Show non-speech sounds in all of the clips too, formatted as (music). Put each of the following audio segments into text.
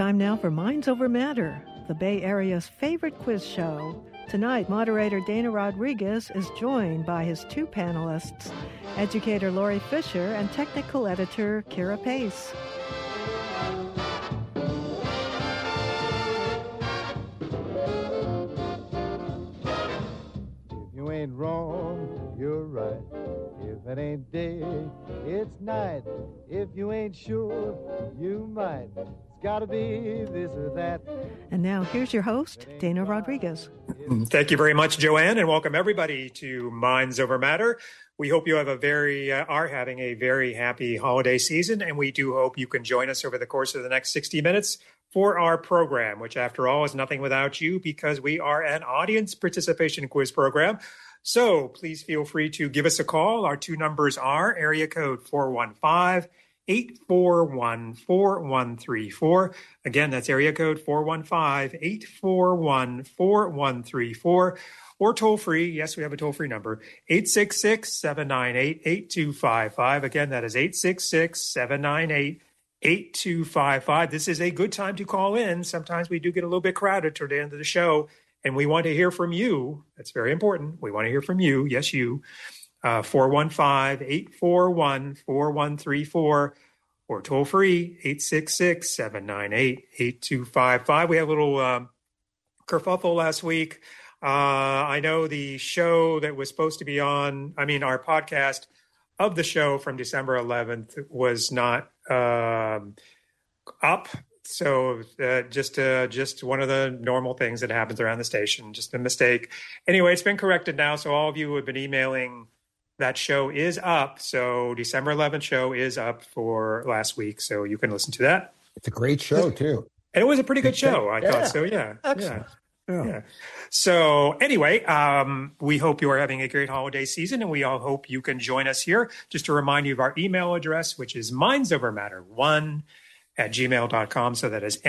time now for Minds Over Matter, the Bay Area's favorite quiz show. Tonight, moderator Dana Rodriguez is joined by his two panelists, educator Lori Fisher and technical editor Kira Pace. If you ain't wrong, you're right. If it ain't day, it's night. If you ain't sure, you might. It's gotta be this or that. And now here's your host, Dana Rodriguez. Thank you very much, Joanne, and welcome everybody to Minds Over Matter. We hope you have a very uh, are having a very happy holiday season, and we do hope you can join us over the course of the next 60 minutes for our program, which, after all, is nothing without you because we are an audience participation quiz program. So please feel free to give us a call. Our two numbers are area code 415 841 4134. Again, that's area code 415 841 4134 or toll free. Yes, we have a toll free number 866 798 8255. Again, that is 866 798 8255. This is a good time to call in. Sometimes we do get a little bit crowded toward the end of the show, and we want to hear from you. That's very important. We want to hear from you. Yes, you. Uh, 415 841 4134 or toll free 866 798 8255. We had a little um, kerfuffle last week. Uh, I know the show that was supposed to be on, I mean, our podcast of the show from December 11th was not um, up. So uh, just uh, just one of the normal things that happens around the station, just a mistake. Anyway, it's been corrected now. So all of you who have been emailing, that show is up. So December 11th show is up for last week. So you can listen to that. It's a great show too. And it was a pretty good show, I Yeah. thought. So yeah, Excellent. yeah. Yeah. So anyway, um, we hope you are having a great holiday season, and we all hope you can join us here. Just to remind you of our email address, which is mindsovermatter1 at gmail.com. So that is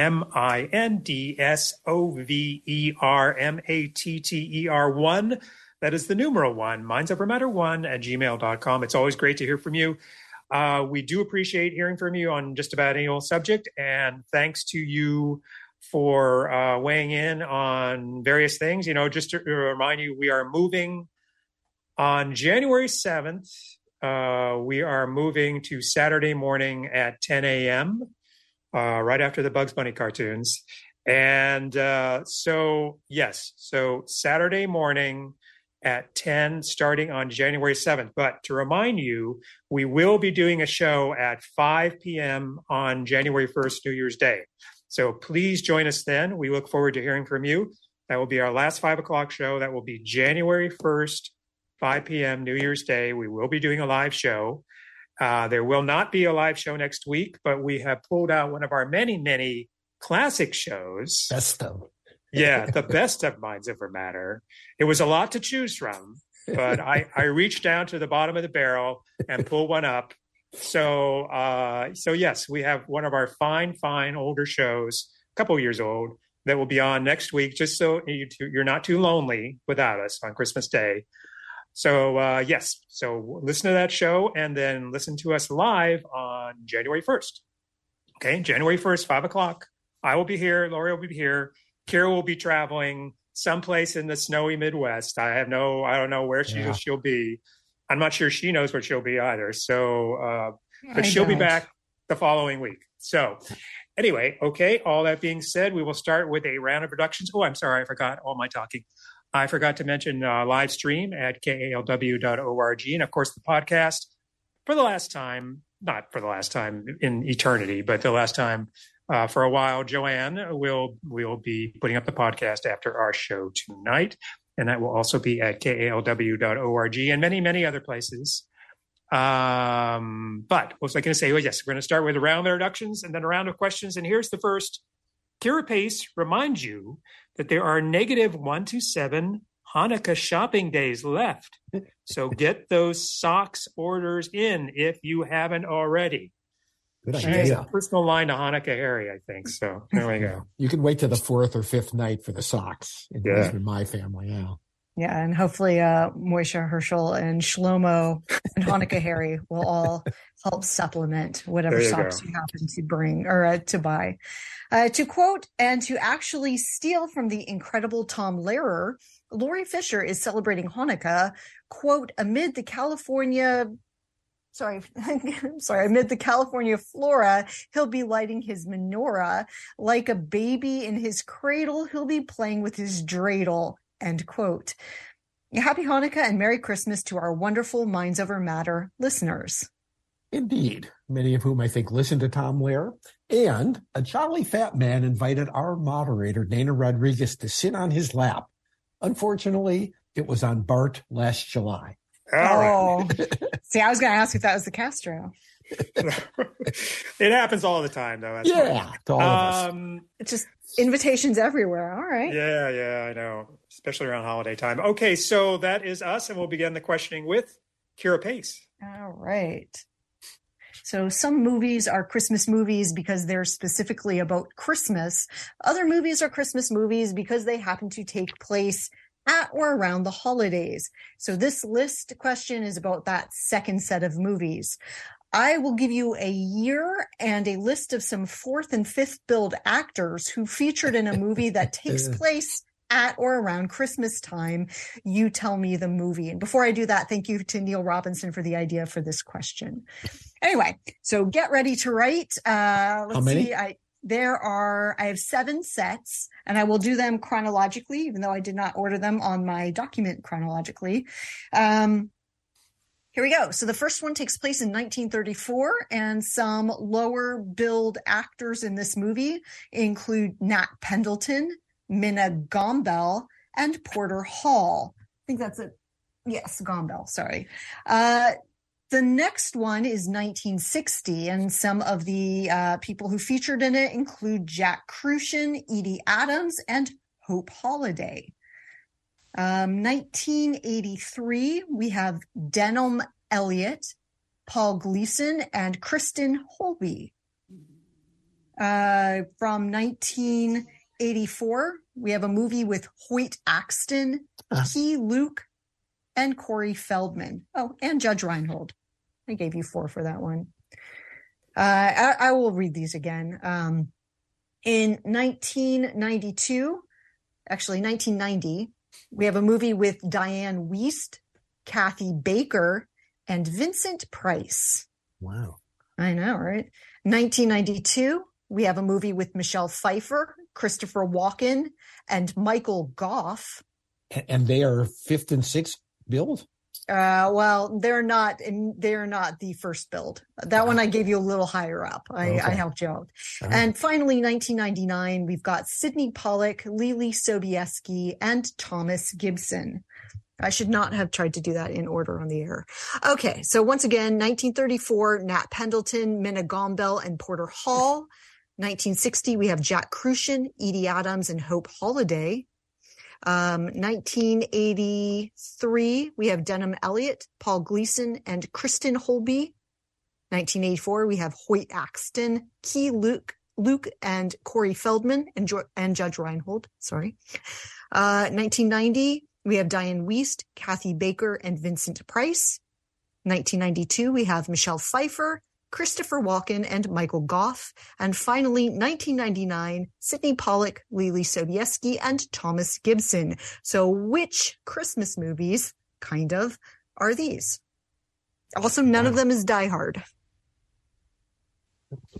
M-I-N-D-S-O-V-E-R-M-A-T-T-E-R 1. That is the numeral one, mindsovermatter1 at gmail.com. It's always great to hear from you. Uh, we do appreciate hearing from you on just about any old subject. And thanks to you for uh, weighing in on various things. You know, just to remind you, we are moving on January 7th. Uh, we are moving to Saturday morning at 10 a.m., uh, right after the Bugs Bunny cartoons. And uh, so, yes, so Saturday morning at 10, starting on January 7th. But to remind you, we will be doing a show at 5 p.m. on January 1st, New Year's Day. So please join us then. We look forward to hearing from you. That will be our last five o'clock show. That will be January 1st, 5 p.m., New Year's Day. We will be doing a live show. Uh, there will not be a live show next week, but we have pulled out one of our many, many classic shows. Best of. Yeah, (laughs) the best of Minds ever Matter. It was a lot to choose from, but I, I reached down to the bottom of the barrel and pulled one up. So, uh, so yes, we have one of our fine, fine older shows, a couple years old, that will be on next week, just so you two, you're not too lonely without us on Christmas Day. So, uh, yes, so listen to that show and then listen to us live on January 1st. Okay, January 1st, five o'clock. I will be here. Lori will be here. Kira will be traveling someplace in the snowy Midwest. I have no, I don't know where she Yeah. she'll be. I'm not sure she knows where she'll be either. So, uh, but I she'll be don't. back the following week. So, anyway, okay. All that being said, we will start with a round of productions. Oh, I'm sorry, I forgot all my talking. I forgot to mention uh, live stream at kalw.org and of course the podcast for the last time, not for the last time in eternity, but the last time uh, for a while. Joanne will will be putting up the podcast after our show tonight, and that will also be at kalw.org and many many other places. Um, but what was I going to say? Well, yes, we're going to start with a round of introductions and then a round of questions. And here's the first. Kira Pace reminds you that there are negative one to seven Hanukkah shopping days left. So get those socks orders in if you haven't already. Good She has idea. a personal line to Hanukkah Harry, I think. So there we go. (laughs) You can wait to the fourth or fifth night for the socks. At Yeah. least in my family, yeah. Yeah, and hopefully uh Moisha Herschel and Shlomo and Hanukkah Harry will all help supplement whatever you socks go. you happen to bring or uh, to buy. Uh, to quote and to actually steal from the incredible Tom Lehrer, Lori Fisher is celebrating Hanukkah, quote, amid the California sorry, (laughs) I'm sorry, amid the California flora, he'll be lighting his menorah like a baby in his cradle. He'll be playing with his dreidel. End quote. Happy Hanukkah and Merry Christmas to our wonderful Minds Over Matter listeners. Indeed. Many of whom I think listen to Tom Lehrer. And a jolly fat man invited our moderator, Dana Rodriguez, to sit on his lap. Unfortunately, it was on BART last July. All right. Oh, see, I was going to ask if that was the Castro. (laughs) it happens all the time, though. That's Yeah, fine. to all of us. Um, It's just invitations everywhere. All right. yeah, yeah, I know, especially around holiday time. Okay, so that is us, and we'll begin the questioning with Kira Pace. All right. So some movies are Christmas movies because they're specifically about Christmas. Other movies are Christmas movies because they happen to take place at or around the holidays. So this list question is about that second set of movies. I will give you a year and a list of some fourth and fifth billed actors who featured in a movie that (laughs) takes place at or around Christmas time. You tell me the movie. And before I do that, thank you to Neil Robinson for the idea for this question. Anyway, so get ready to write. Uh, let's How many? see. I, there are, I have seven sets and I will do them chronologically, even though I did not order them on my document chronologically. Um, here we go. So the first one takes place in 1934, and some lower billed actors in this movie include Nat Pendleton, Minna Gombell, and Porter Hall. I think that's it. Yes, Gombell. Sorry. Uh, the next one is 1960, and some of the uh, people who featured in it include Jack Kruschen, Edie Adams, and Hope Holiday. Um, 1983, we have Denholm Elliott, Paul Gleason, and Kristin Holby. Uh, from 1984, we have a movie with Hoyt Axton, Ah. Key Luke, and Corey Feldman. Oh, and Judge Reinhold. I gave you four for that one. Uh, I, I will read these again. Um, in 1992, actually 1990, we have a movie with Dianne Wiest, Kathy Baker, and Vincent Price. Wow. I know, right? 1992, we have a movie with Michelle Pfeiffer, Christopher Walken, and Michael Gough. And they are fifth and sixth billed? Uh, well, they're not, and they're not the first billed. That one I gave you a little higher up. I, I helped you out. Right. And finally, 1999, we've got Sydney Pollack, Leelee Sobieski, and Thomas Gibson. I should not have tried to do that in order on the air. Okay, so once again, 1934, Nat Pendleton, Minna Gombell, and Porter Hall. 1960, we have Jack Kruschen, Edie Adams, and Hope Holiday. Um, 1983, we have Denholm Elliott, Paul Gleason, and Kristin Holby. 1984, we have Hoyt Axton, Key Luke, Luke and Corey Feldman and, jo- and Judge Reinhold. Sorry. Uh, 1990, we have Dianne Wiest, Kathy Baker, and Vincent Price. 1992, we have Michelle Pfeiffer, Christopher Walken, and Michael Gough. And finally, 1999, Sydney Pollack, Leelee Sobieski, and Thomas Gibson. So which Christmas movies, kind of, are these? Also, none of them is Die Hard.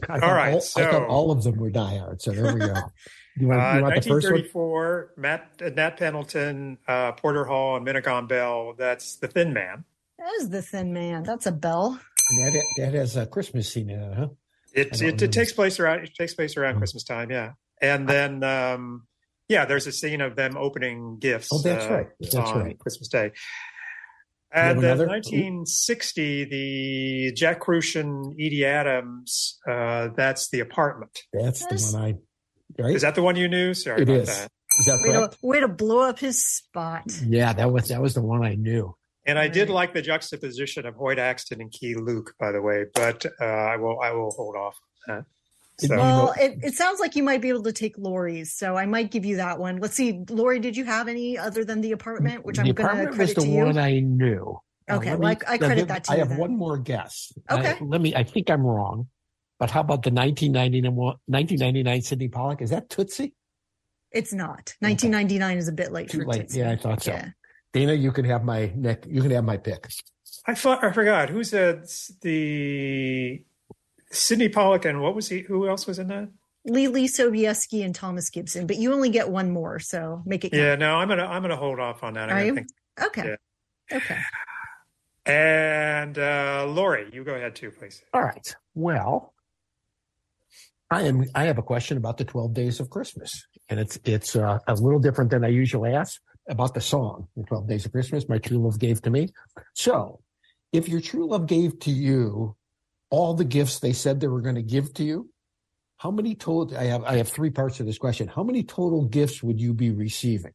I All thought right, all, I so- thought all of them were Die Hard, So there we go. You want, Uh, you want the first one? 1934, Matt, uh, Nat Pendleton, uh, Porter Hall, and Minna Gombell. That's The Thin Man. That is the Thin Man. That's a bell. And that, that has a Christmas scene in it, huh? It it, it takes place around it takes place around Mhm. Christmas time, yeah. And then um, yeah, there's a scene of them opening gifts. Oh, that's uh, right. That's on right. Christmas Day. have And then another? 1960, the Jack Kruschen, Edie Adams. Uh, that's the apartment. That's Yes. the one I. Right? Is that the one you knew? Sorry It about is. that. Is that Way correct? to, way to blow up his spot. Yeah, that was that was the one I knew. And I did like the juxtaposition of Hoyt Axton and Key Luke, by the way, but uh, I will I will hold off. on. So Well, it, it sounds like you might be able to take Lori's, so I might give you that one. Let's see, Lori, did you have any other than the apartment, which the I'm going to credit the to you? one I knew. Now, Okay, let well, me- I- I credit give- that to I you have then. one more guess. Okay. I, let me. I think I'm wrong, but how about the 1999, 1999 Sydney Pollack? Is that Tootsie? It's not. 1999 is a bit late Too for late. Tootsie. Yeah, I thought so. Yeah. Dana, you can have my neck. You can have my pick. I thought I forgot who said the Sydney Pollack and what was he? Who else was in that? Leelee Sobieski and Thomas Gibson, but you only get one more, so make it count. Yeah, no, I'm gonna I'm gonna hold off on that. I Are gotta you? think. Okay. Okay. And uh, Lori, you go ahead too, please. All right. Well, I am. I have a question about the 12 Days of Christmas, and it's it's uh, a little different than I usually ask about the song, "The 12 Days of Christmas." My true love gave to me. So, if your true love gave to you all the gifts they said they were going to give to you, how many total? I have. I have three parts of this question. How many total gifts would you be receiving?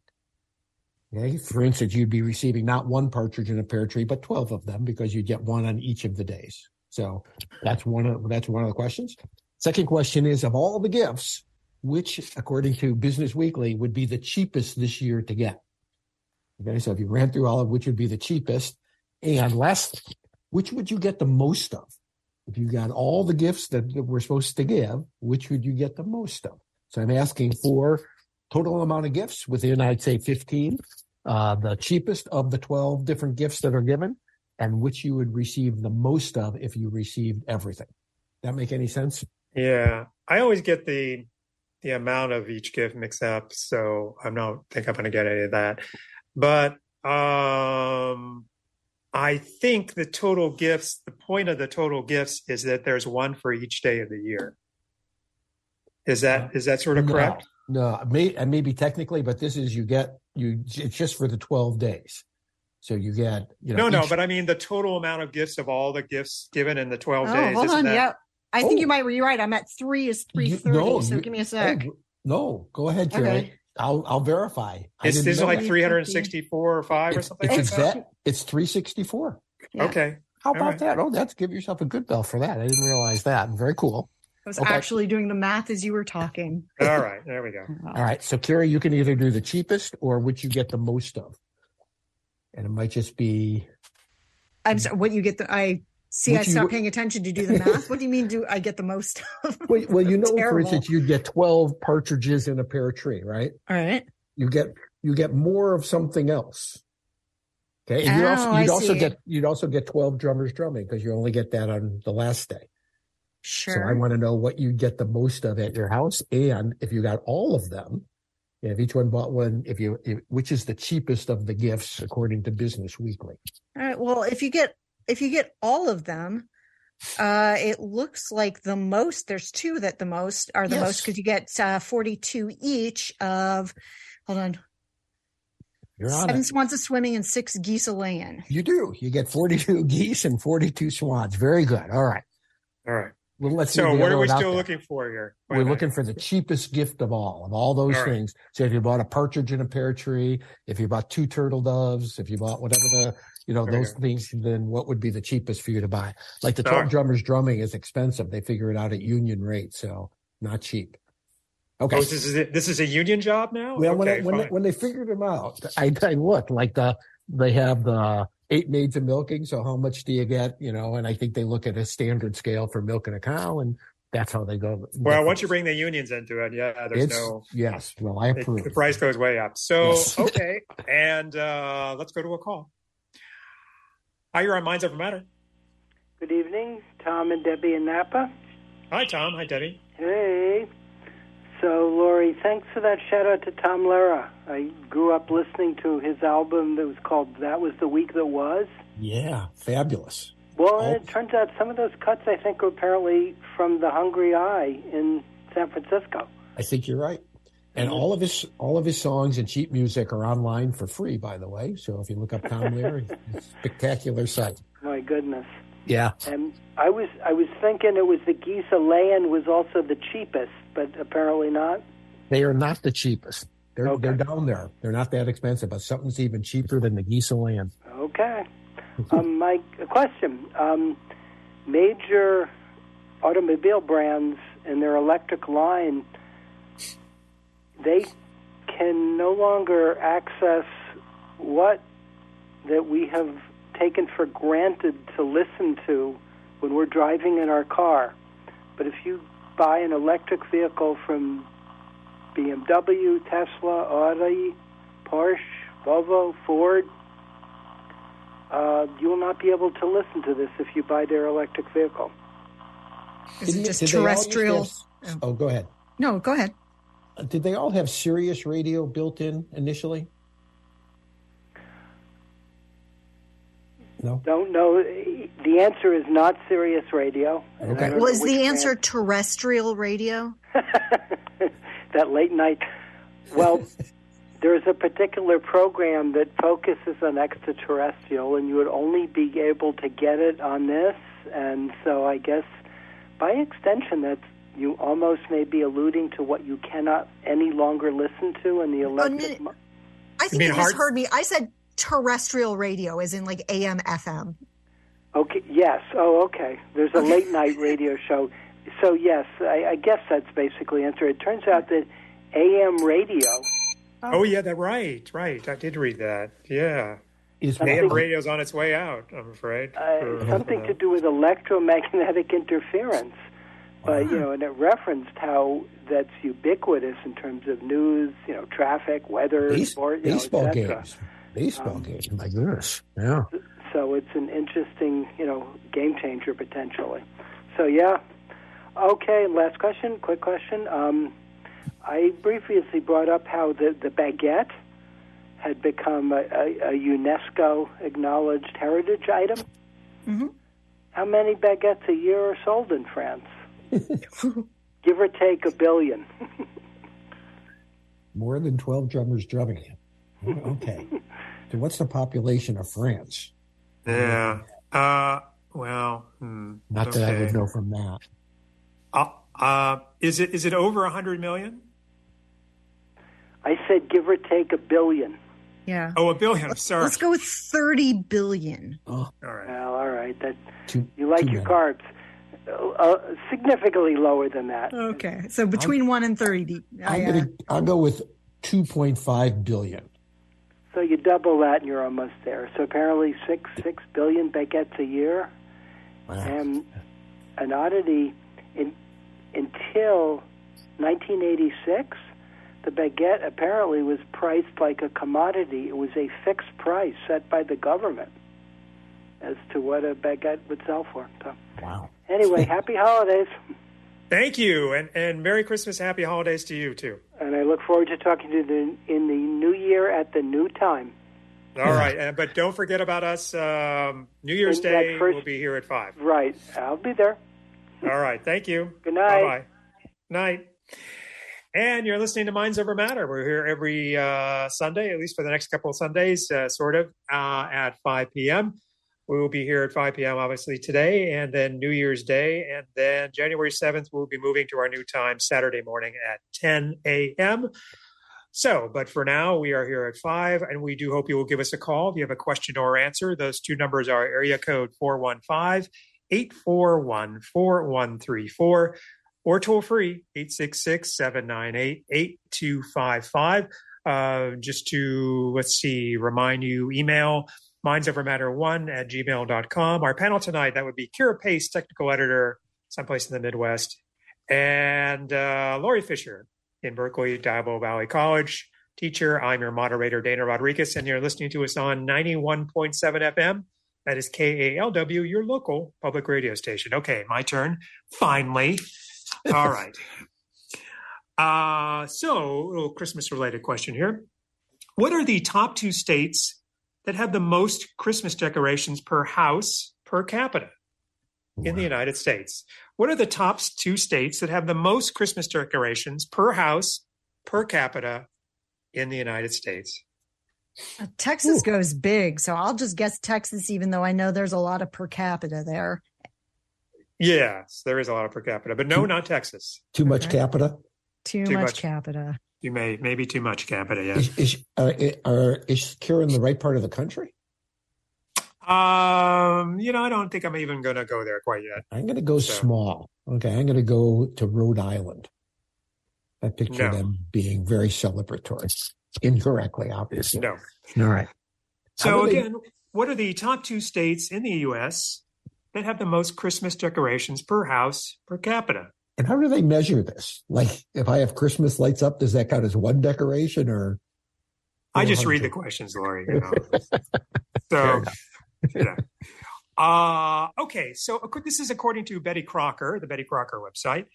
Okay. For instance, you'd be receiving not one partridge in a pear tree, but 12 of them because you'd get one on each of the days. So that's one of, that's one of the questions. Second question is of all the gifts, which according to Business Weekly would be the cheapest this year to get? Okay. So if you ran through all of which would be the cheapest and last, which would you get the most of? If you got all the gifts that, that we're supposed to give, which would you get the most of? So I'm asking for total amount of gifts within, I'd say 15, uh, the cheapest of the 12 different gifts that are given and which you would receive the most of if you received everything. That make any sense? Yeah, I always get the the amount of each gift mixed up, so I don't think I'm going to get any of that. But um, I think the total gifts, the point of the total gifts is that there's one for each day of the year. Is that is that sort of correct? No, no, may, and maybe technically, but this is you get you. It's just for the twelve days, so you get you know. No, no, each- but I mean the total amount of gifts of all the gifts given in the 12 Oh, days. hold on. that- Yeah. I think Oh. you might be right. I'm at three is You- 330. no, so you- give me a sec. oh, no, go ahead, Jerry. Okay. I'll I'll verify. I It's, didn't is it know like that. 364 or 5 or It's, something it's like that? exact. It's three sixty four. Yeah. Okay. How All about right. that? Oh, that's give yourself a good bell for that. I didn't realize that. Very cool. I was Okay. actually doing the math as you were talking. All right. There we go. All right. So, Carrie, you can either do the cheapest or which you get the most of. And it might just be I'm sorry. What you get the I see. I you- stopped paying attention to do the (laughs) math. what do you mean? Do I get the most? (laughs) of? well, well you know, for instance, you get 12 partridges in a pear tree, right? All right. You get you get more of something else. Okay. And you Oh, also you'd also oh, get you'd also get 12 drummers drumming because you only get that on the last day. Sure. So I want to know what you get the most of at your house, and if you got all of them, if each one bought one, if you which is the cheapest of the gifts according to Business Weekly. All right. Well, if you get if you get all of them, uh, it looks like the most. There's two that the most are the most because you get uh, 42 each of. Hold on. You're on Seven it. swans of swimming and six geese a laying. You do. You get 42 (laughs) geese and 42 swans. Very good. All right. All right. Well, let's see So what are we one out still there. looking for here? Wait We're minute. looking for the cheapest gift of all, of all those All right. things. So if you bought a partridge in a pear tree, if you bought two turtle doves, if you bought whatever the, you know, There those things, then what would be the cheapest for you to buy? Like the 12 drummers drumming is expensive. They figure it out at union rate. So not cheap. Okay. Oh, this is it. This is a union job now. Well, when, okay, when, they, fine. when they figured them out, I, I looked like the they have the eight maids of milking. So how much do you get? You know, and I think they look at a standard scale for milking a cow, and that's how they go. well, once you bring the unions into it, yeah, there's it's, no yes, well, I it- approve. the price goes way up. So Yes. (laughs) okay, and uh, let's go to a call. Hi, you're on Minds Over Matter. Good evening, Tom and Debbie in Napa. Hi, Tom. Hi, Debbie. Hey. So, Lori, thanks for that shout out to Tom Lehrer. I grew up listening to his album that was called That Was the Week That Was. Yeah, fabulous. Well, Oh. it turns out some of those cuts, I think, are apparently from The hungry i in San Francisco. I think you're right. And all of his all of his songs and cheap music are online for free, by the way. So if you look up Tom Lehrer, it's a spectacular site. My goodness. Yeah, And I was I was thinking it was the geese a laying was also the cheapest, but apparently not. they are not the cheapest. They're Okay. they're down there. They're not that expensive, but something's even cheaper than the of land. Okay. um, my a question: um, Major automobile brands and their electric line, they can no longer access what that we have taken for granted to listen to when we're driving in our car. But if you buy an electric vehicle from BMW, Tesla, Audi, Porsche, Volvo, Ford, uh, you will not be able to listen to this if you buy their electric vehicle. Is it just did they all used to terrestrial? oh, go ahead. No, go ahead. Did they all have Sirius radio built in initially? No. Don't know. The answer is not Sirius Radio. And Okay. don't Well, is the brand- answer terrestrial radio? (laughs) that late night. Well, (laughs) there's a particular program that focuses on extraterrestrial, and you would only be able to get it on this. And so, I guess by extension, that's you almost may be alluding to what you cannot any longer listen to in the electric. no. I think mean you, hard- misheard me. I said terrestrial radio, as in like AM, FM. Okay. Yes. Oh, okay. There's a late night radio (laughs) show. So yes, I, I guess that's basically the answer. It turns out that AM radio. Oh yeah, that right, right. I did read that. Yeah, Is AM one- radio's on its way out. I'm afraid. uh, something to do with electromagnetic interference. But you know, and it referenced how that's ubiquitous in terms of news, you know, traffic, weather, base- sport, you baseball et cetera. games? Baseball Um, games. My goodness. Yeah. So it's an interesting, you know, game changer potentially. So yeah. Okay, last question, quick question. Um, I previously brought up how the, the baguette had become a, a, a UNESCO acknowledged heritage item. Mhm. How many baguettes a year are sold in France? (laughs) Give or take a billion. (laughs) More than 12 drummers drumming it. Oh, Okay. (laughs) so what's the population of France? Yeah. Uh, well, hmm, Not that I would know from that. Uh, uh, is it is it over a hundred million? I said give or take a billion. Yeah. Oh, a billion. I'm sorry. Let's go with 30 billion. Oh, All right. Well, all right. That too, you like your many. carbs. Uh, significantly lower than that. Okay. So between 1 and 30. I, I'm uh, gonna I'll go with 2.5 billion. So you double that, and you're almost there. So apparently, six six billion baguettes a year, Wow. and an oddity. In, until 1986, the baguette apparently was priced like a commodity. It was a fixed price set by the government as to what a baguette would sell for. So Wow. Anyway, (laughs) happy holidays, Thank you, and and Merry Christmas, Happy Holidays to you too. and I look forward to talking to you in, in the new year at the new time. All right, uh, but don't forget about us. Um, New Year's And that Day, first- we'll be here at five. Right, I'll be there. All right, thank you. (laughs) Good night. Bye bye. Night. And you're listening to Minds Over Matter. We're here every uh, Sunday, at least for the next couple of Sundays, uh, sort of, uh, at 5 p.m. We will be here at 5 p.m. obviously today, and then New Year's Day, and then January 7th we'll be moving to our new time Saturday morning at 10 a.m. So, but for now, we are here at 5, and we do hope you will give us a call if you have a question or answer. Those two numbers are area code 415 841 4134 or toll free 866 798 8255. Uh, Just to, let's see, remind you, email mindsovermatter1 at gmail.com. Our panel tonight, that would be Kira Pace, technical editor, someplace in the Midwest, and uh, Lori Fisher in Berkeley, Diablo Valley College. Teacher, I'm your moderator, Dana Rodriguez, and you're listening to us on 91.7 FM. That is KALW, your local public radio station. Okay, my turn. Finally. (laughs) All right. Uh, so, a little Christmas related question here. What are the top two states that have the most Christmas decorations per house per capita in the United States? What are the top two states that have the most Christmas decorations per house per capita in the United States? Uh, Texas goes big, so I'll just guess Texas, even though I know there's a lot of per capita there. Yes, there is a lot of per capita, but no, not Texas. Too much Okay. capita. Too, Too much, much. capita. You may maybe too much capita. Yeah, Is is uh, are, is Kira in the right part of the country? Um, you know, I don't think I'm even going to go there quite yet. I'm going to go So- small. Okay, I'm going to go to Rhode Island. I picture No. them being very celebratory. Incorrectly, obviously. No. All right. So How do they- again, what are the top two states in the U.S. that have the most Christmas decorations per house per capita? And how do they measure this? Like, if I have Christmas lights up, does that count as one decoration or? I just read the questions, Lori. You know. (laughs) So, you know. Uh, okay, so this is according to Betty Crocker, the Betty Crocker website.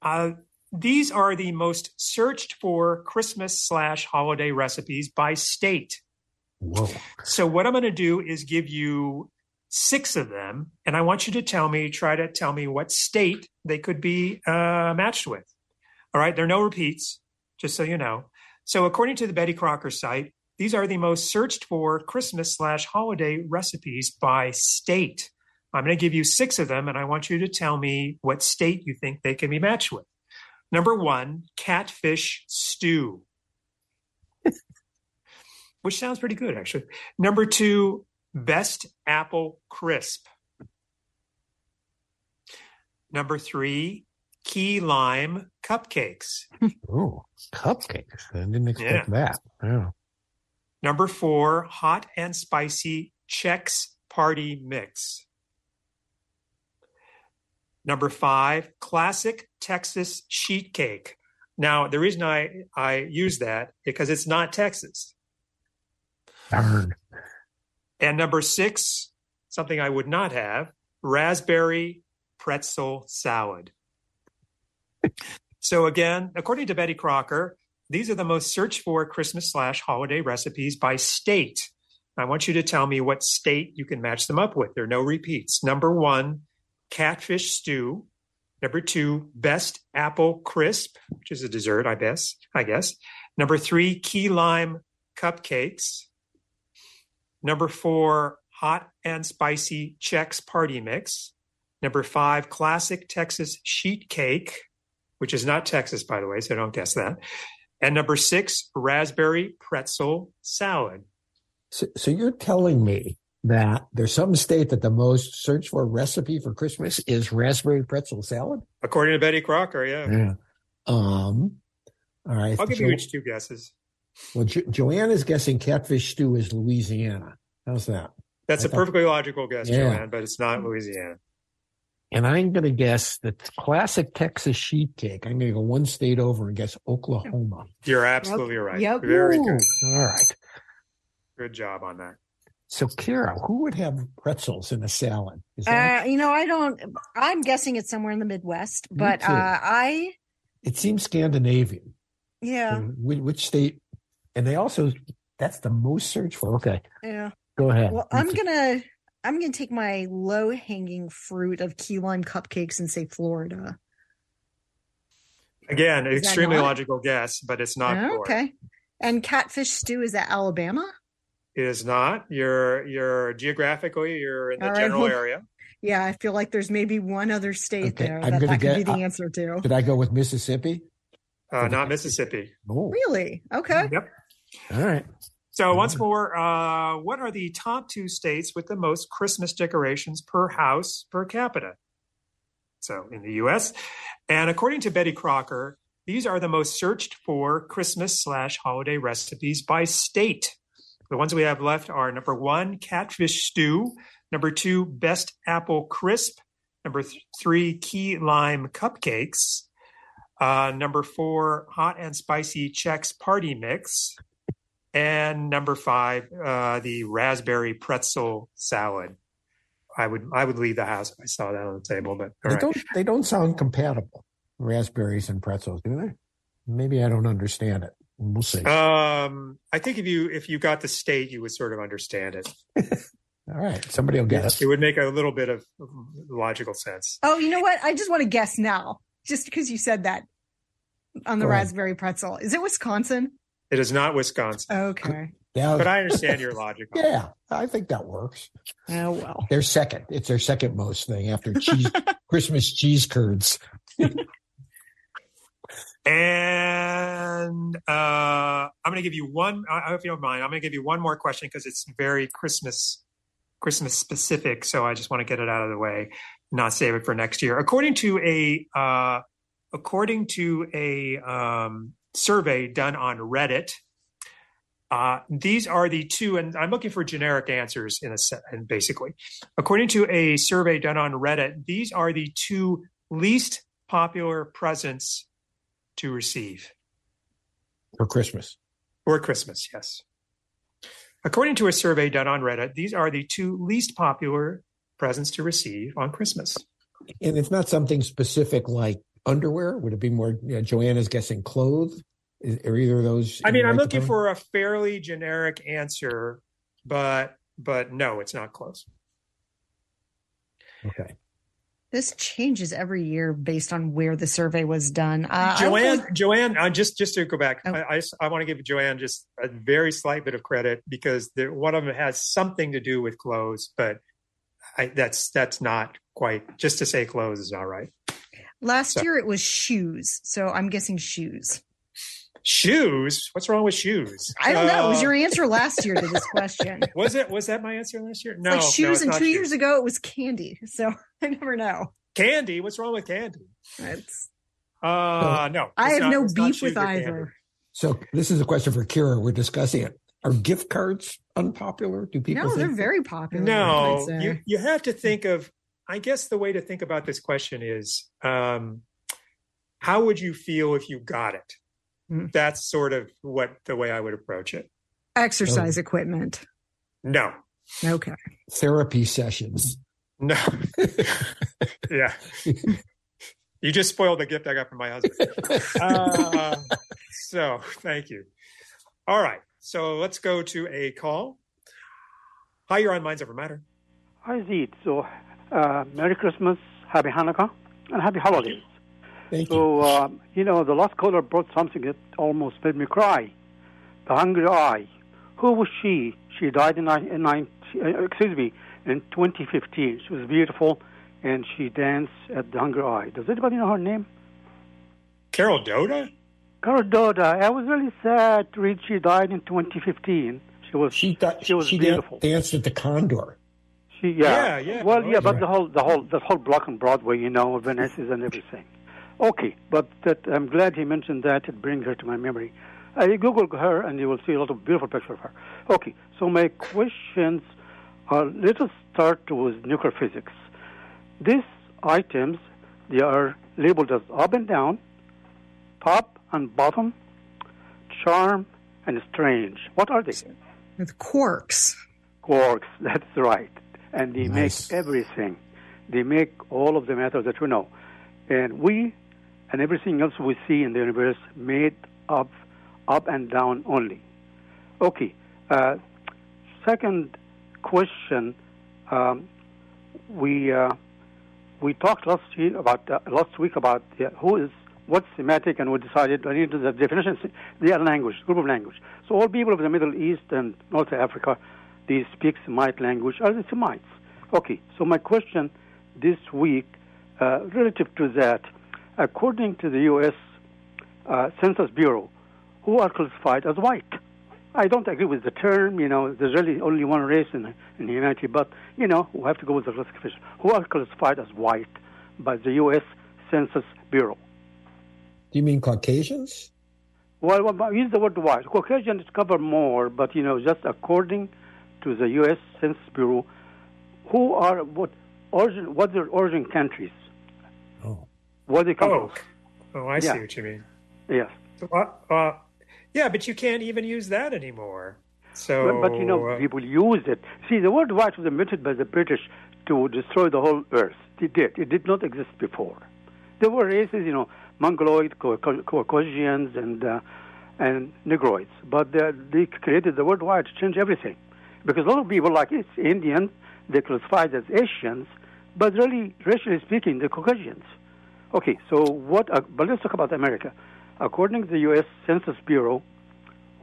Uh, these are the most searched for Christmas slash holiday recipes by state. Whoa. So what I'm going to do is give you six of them, and I want you to tell me, try to tell me what state they could be uh, matched with. All right, there are no repeats, just so you know. So according to the Betty Crocker site, these are the most searched for Christmas slash holiday recipes by state. I'm going to give you six of them, and I want you to tell me what state you think they can be matched with. Number one, catfish stew (laughs) which sounds pretty good actually. Number two, best apple crisp. Number three, key lime cupcakes. Oh, cupcakes. I didn't expect that. Yeah. Number four, hot and spicy Chex party mix. Number five, classic Texas sheet cake. Now, the reason I, I use that because it's not Texas. Darn. And number six, something I would not have, raspberry pretzel salad. so again, according to Betty Crocker, these are the most searched for Christmas slash holiday recipes by state. I want you to tell me what state you can match them up with. There are no repeats. Number one, catfish stew. Number two, best apple crisp, which is a dessert, I guess. I guess. Number three, key lime cupcakes. Number four, hot and spicy Chex party mix. Number five, classic Texas sheet cake, which is not Texas, by the way, so don't guess that. And number six, raspberry pretzel salad. So, so you're telling me that there's some state that the most searched for recipe for Christmas is raspberry pretzel salad? According to Betty Crocker, yeah. Yeah. Um. All right. I'll give you each two guesses. Well, jo- Joanne is guessing catfish stew is Louisiana. How's that? That's I a thought- perfectly logical guess, Yeah. Joanne, but it's not Louisiana. And I'm going to guess the classic Texas sheet cake. I'm going to go one state over and guess Oklahoma. You're absolutely right. Yep. Very Ooh, good. All right. Good job on that. So, Kira, who would have pretzels in a salad? Is that, Uh, you know, I don't. I'm guessing it's somewhere in the Midwest, but uh, I, it seems Scandinavian. yeah, Which, which state? And they also, that's the most searched for. Okay. yeah. Go ahead. Well, I'm gonna, I'm gonna take my low hanging fruit of key lime cupcakes and say Florida. Again, Is extremely logical guess, but it's not. Florida. okay. And catfish stew is that Alabama? It is not. You're you're geographically you're in the All right, general well- area. Yeah, I feel like there's maybe one other state Okay, there I'm that gonna that could be get- the uh, answer to. Did I go with Mississippi? Uh, not Mississippi. Oh, Really? Okay. Yep. All right. So Mhm. once more, uh, what are the top two states with the most Christmas decorations per house per capita? So in the U.S. And according to Betty Crocker, these are the most searched for Christmas slash holiday recipes by state. The ones we have left are number one, catfish stew. Number two, best apple crisp. Number th- three, key lime cupcakes. Uh, number four, hot and spicy Chex party mix. And number five, uh, the raspberry pretzel salad. I would I would leave the house if I saw that on the table, but They right. don't. They don't sound compatible. Raspberries and pretzels, do they? Maybe I don't understand it. We'll see. Um, I think if you if you got the state, you would sort of understand it. (laughs) All right. Somebody will guess. it. It would make a little bit of logical sense. Oh, you know what? I just want to guess now, just because you said that on the Go ahead. raspberry pretzel. Is it Wisconsin? It is not Wisconsin, Okay. Yeah. but I understand your logic. (laughs) yeah. I think that works. Oh well. Their second. It's their second most thing after cheese, (laughs) Christmas cheese curds. (laughs) And uh, I'm going to give you one. I I hope you don't mind. I'm going to give you one more question because it's very Christmas Christmas specific, so I just want to get it out of the way, not save it for next year. According to a uh, according to a um, survey done on Reddit, uh, these are the two, and I'm looking for generic answers in a set, and basically, according to a survey done on Reddit, these are the two least popular presents to receive for Christmas. For Christmas, yes. According to a survey done on Reddit, these are the two least popular presents to receive on Christmas. And it's not something specific like underwear. Would it be more? You know, Joanna's guessing clothes. Is, are either of those? I mean, I'm looking for a fairly generic answer, but but no, it's not close. Okay. This changes every year based on where the survey was done. Uh, Joanne, think... Joanne, uh, just just to go back, oh. I, I, I, want to give Joanne just a very slight bit of credit because the, one of them has something to do with clothes, but I, that's that's not quite. Just to say clothes is all right. Last so. year it was shoes, so I'm guessing shoes. Shoes? What's wrong with shoes? I don't uh, know. It was your answer (laughs) last year to this question. was it? Was that my answer last year? No. Like shoes, no, and two shoes. years ago it was candy. So (laughs) I never know. Candy? What's wrong with candy? It's. Uh, no. I have not, no beef with either. So this is a question for Kira. We're discussing it. Are gift cards unpopular? Do people? No, they're very popular. No, you you have to think of. I guess the way to think about this question is, um, how would you feel if you got it? Mm. That's sort of what the way I would approach it. Exercise oh. equipment. No. Okay. Therapy sessions. No. (laughs) yeah. You just spoiled the gift I got from my husband. (laughs) Uh, so thank you. All right. So let's go to a call. Hi, you're on Minds Over Matter. Hi, Zed. Uh, Merry Christmas, Happy Hanukkah, and Happy Holidays. Thank so, you. Uh, you know, the last caller brought something that almost made me cry. The hungry i. Who was she? She died in, in 19, uh, excuse me, in 2015. She was beautiful, and she danced at the hungry i. Does anybody know her name? Carol Doda? Carol Doda. I was really sad to read she died in 2015. She was she, thought, she was she beautiful. danced at the Condor. She yeah yeah, yeah. well yeah, but the whole the whole the whole block on Broadway, you know, Venice's and everything. Okay, but that, I'm glad he mentioned that. It brings her to my memory. I Google her, and you will see a lot of beautiful pictures of her. Okay, so my questions are, let us start with nuclear physics. These items, they are labeled as up and down, top and bottom, charm, and strange. What are they? With quarks. Quarks, (laughs) that's right. And they nice. make everything. They make all of the matter that we know. And we and everything else we see in the universe made of up and down only. Okay. Uh, second question, um, we uh, we talked last week about uh, last week about uh, who is what's Semitic, and we decided I need the definition. They are language, group of language. So all people of the Middle East and North Africa, they speak Semite language, are the Semites. Okay. So my question this week, uh, relative to that according to the U.S. Uh, Census Bureau, who are classified as white. I don't agree with the term. You know, there's really only one race in, in humanity, but you know, we have to go with the classification. Who are classified as white by the U.S. Census Bureau? Do you mean Caucasians? Well, well use the word white. Caucasians cover more, but you know, just according to the U.S. Census Bureau, who are what origin? What their origin countries? Oh. What they come oh. Oh, I yeah. see what you mean. Yes. Uh, uh, yeah, but you can't even use that anymore. So, but, but you know, uh, people use it. See, the word white was invented by the British to destroy the whole earth. It did. It did not exist before. There were races, you know, Mongoloid, Caucasians, and uh, and Negroids, but they, they created the word white to change everything. Because a lot of people, like it's Indian, they classified as Asians, but really, racially speaking, they're Caucasians. Okay, so what? Uh, but let's talk about America. According to the U.S. Census Bureau,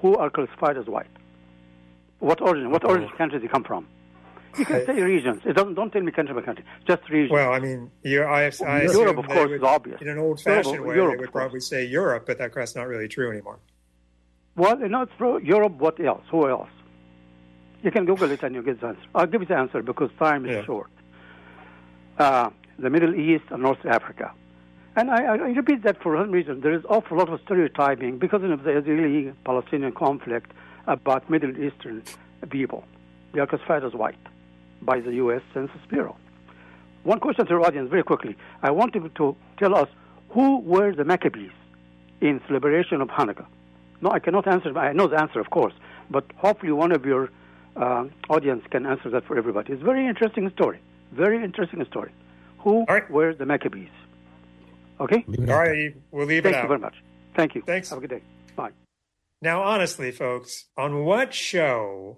who are classified as white? What origin? What origin country do they come from? You can say regions. It doesn't. Don't tell me country by country. Just regions. Well, I mean, you, I, I Europe, of course, would, is obvious. In an old-fashioned Europe, way, Europe, they would probably say Europe, but that's not really true anymore. Well, not Europe. What else? Who else? You can Google it and you get the answer. I'll give you the answer because time is Yeah. short. Uh, the Middle East and North Africa. And I, I repeat that for one reason. There is awful lot of stereotyping because of the Israeli-Palestinian conflict about Middle Eastern people. They are classified as white by the U.S. Census Bureau. One question to your audience, very quickly. I want you to tell us who were the Maccabees in celebration of Hanukkah. No, I cannot answer. I know the answer, of course, but hopefully one of your uh, audience can answer that for everybody. It's a very interesting story. Very interesting story. Who All right. were the Maccabees? Okay. Leave it All at right, we'll leave Thank it you out. very much. Thank you. Thanks. Have a good day. Bye. Now, honestly, folks, on what show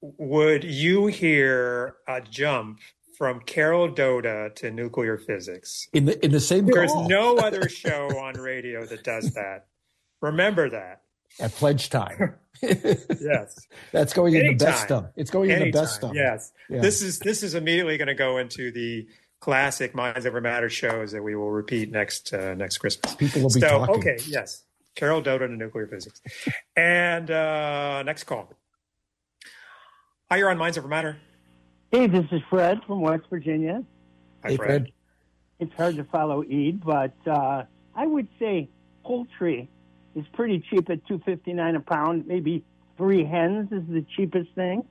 would you hear a jump from Carol Doda to nuclear physics? In the in the same There's call (laughs) no other show on radio that does that. Remember that. At pledge time. (laughs) (laughs) Yes. That's going in the best Anytime. stuff. It's going in the best stuff. Yes. Yeah. This is this is immediately going to go into the classic Minds Over Matter shows that we will repeat next uh, next Christmas. People will be so, talking. okay, yes. Carol Doda to nuclear physics. And uh, next call. Hi, you're on Minds Over Matter. Hey, this is Fred from West Virginia. Hi, Hey, Fred. Fred. It's hard to follow Eid, but uh, I would say poultry is pretty cheap at two fifty nine a pound. Maybe three hens is the cheapest thing.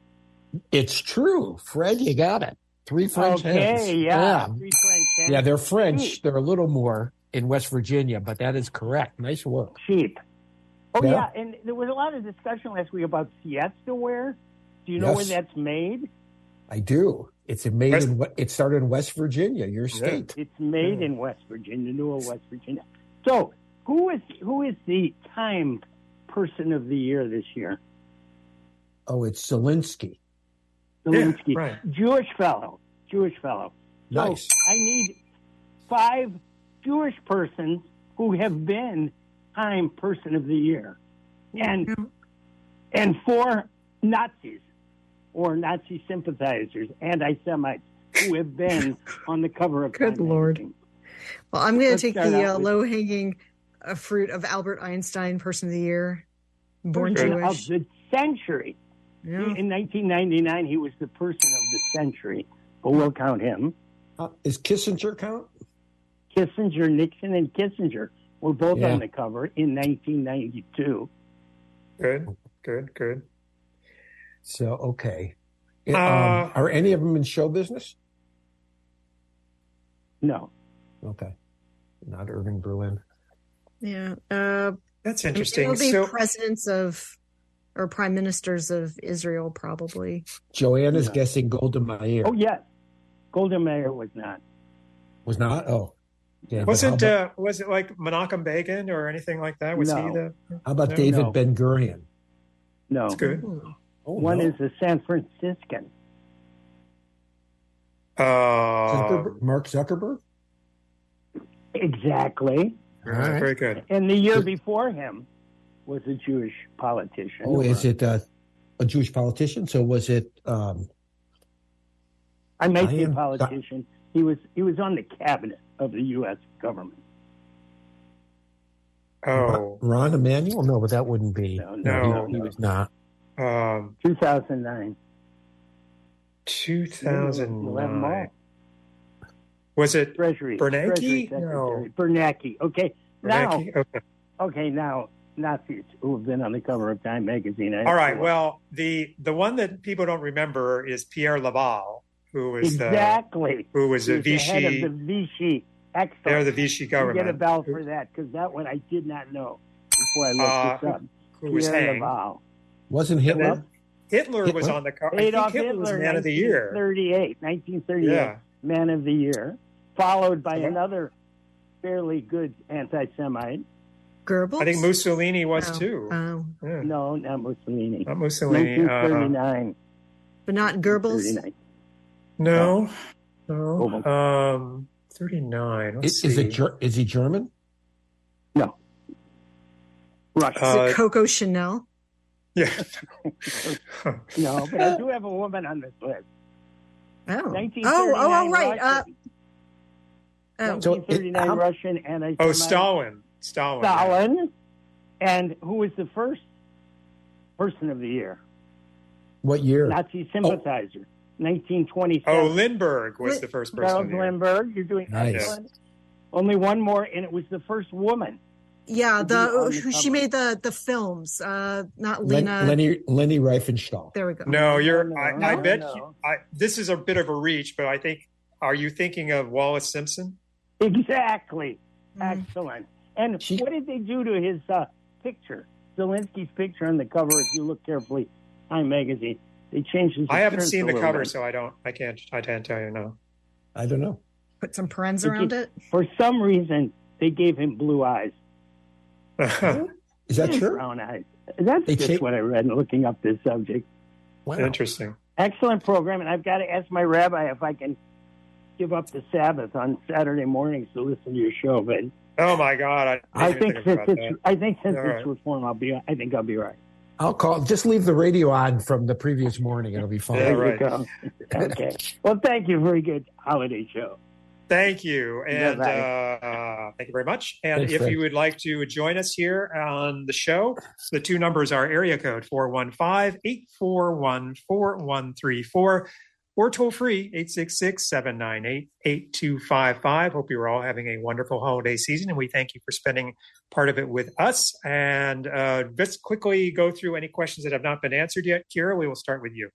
It's true, Fred. You got it. Three French okay, hens. yeah, three French hens. yeah, they're French. Cheap. They're a little more in West Virginia, but that is correct. Nice work. cheap. Oh Yeah. yeah. and there was a lot of discussion last week about Fiesta ware. Do you know where that's made? I do. It's made West- in. Wa- It started in West Virginia, your state. It's made in West Virginia, Newell, West Virginia. So, who is who is the time person of the year this year? Oh, it's Zelensky. Zelensky, right. Jewish fellow, Jewish fellow. So Nice. I need five Jewish persons who have been Time Person of the Year, and and four Nazis or Nazi sympathizers, anti-Semites who have been (laughs) on the cover of Good Lord. magazine. Well, I'm going to take the uh, low hanging uh, fruit of Albert Einstein, Person of the Year, born Person Jewish. of the century. Yeah. In 1999, he was the person of the century, but we'll count him. Uh, is Kissinger count? Kissinger, Nixon, and Kissinger were both Yeah. on the cover in 1992. Good, good, good. So okay. Uh, um, are any of them in show business? No, Okay, not Irving Berlin. Yeah. Uh, That's it'll interesting. be So, presidents of or prime ministers of Israel, probably. Joanne is Yeah. guessing Golda Meir. Oh yes, Golda Meir was not. Was not. Oh, yeah. wasn't about, uh, was it like Menachem Begin or anything like that? Was he No. the? how about no, David no. Ben Gurion? No, That's good. Oh, one no. is a San Franciscan. Uh, Zuckerberg, Mark Zuckerberg. Exactly, all very good. And the year before him was a Jewish politician. Oh, is it uh, a Jewish politician? So was it? Um, I may be a politician. He was he was on the cabinet of the U.S. government. Oh, Rahm Emanuel? No, but that wouldn't be. No, no, no he, was not. Um, 2009. 2009. Was it Treasury. Bernanke? Treasury No. Bernanke. Okay. Now, Bernanke? Okay. okay. Now, Nazis who have been on the cover of Time magazine. I All right. know. Well, the the one that people don't remember is Pierre Laval, who was the exactly. who was He a was the head Vichy. of the Vichy. Excellent. They're the Vichy You get a government. bell for that because that one I did not know before I looked Uh, this up. who was Pierre hanged. Laval. Wasn't And Hitler? Hitler was on the cover. I think Adolf Hitler was Hitler, Man of the Year. 1938, 1938, Yeah. Man of the Year, followed by Okay. another fairly good anti-Semite. Goebbels? I think Mussolini was Oh, too. Oh, Yeah. No, not Mussolini. Not Mussolini. Uh, 1939. but not Goebbels. 39. no. No. Goebbels. Um, 39. Is, is see. it? Ger- Is he German? No. Russia. Is Uh, it Coco Chanel? Yeah. (laughs) (laughs) no, but I do have a woman on this list. Oh. 1939 Oh, oh, oh, right. Uh, Russian. Oh. So it- 1939 how- Russian anti oh, Stalin. Stalin. yeah. Stalin. And who was the first person of the year? What year? Nazi sympathizer. 1927. Oh, Lindbergh was the first person. Charles. Lindbergh. You're doing Nice. excellent. Only one more, and it was the first woman. Yeah, Who did it the the who- she cover? made the the films. Uh, not Len- Lena. Lenny Leni Riefenstahl. There we go. No, you're. No, I, no, I bet. no. you- I, this is a bit of a reach, but I think. Are you thinking of Wallis Simpson? (laughs) Exactly. Mm. Excellent. And She- what did they do to his uh, picture? Zelensky's picture on the cover, if you look carefully, Time magazine. They changed his. I haven't seen the cover, bit. so I don't. I can't. I can't tell you no. I don't know. Put some parens around it. For some reason, they gave him blue eyes. (laughs) Is that true? Brown eyes. That's They just cha- what I read looking up this subject. Wow. Interesting. Excellent program, and I've got to ask my rabbi if I can give up the Sabbath on Saturday mornings to listen to your show. But Oh my God! I, I think think since it's, that. I think since All it's right. reform, I'll be. I think I'll be right. I'll call. Just leave the radio on from the previous morning. It'll be fine. Yeah, There right. you go. okay. Well, thank you. Very good holiday show. Thank you, and bye. uh, thank you very much. And Thanks, if Fred. you would like to join us here on the show, the two numbers are area code 415-841-4134 or toll free 866-798-8255. Hope you are all having a wonderful holiday season, and we thank you for spending part of it with us. And uh, quickly go through any questions that have not been answered yet. Kira, we will start with you.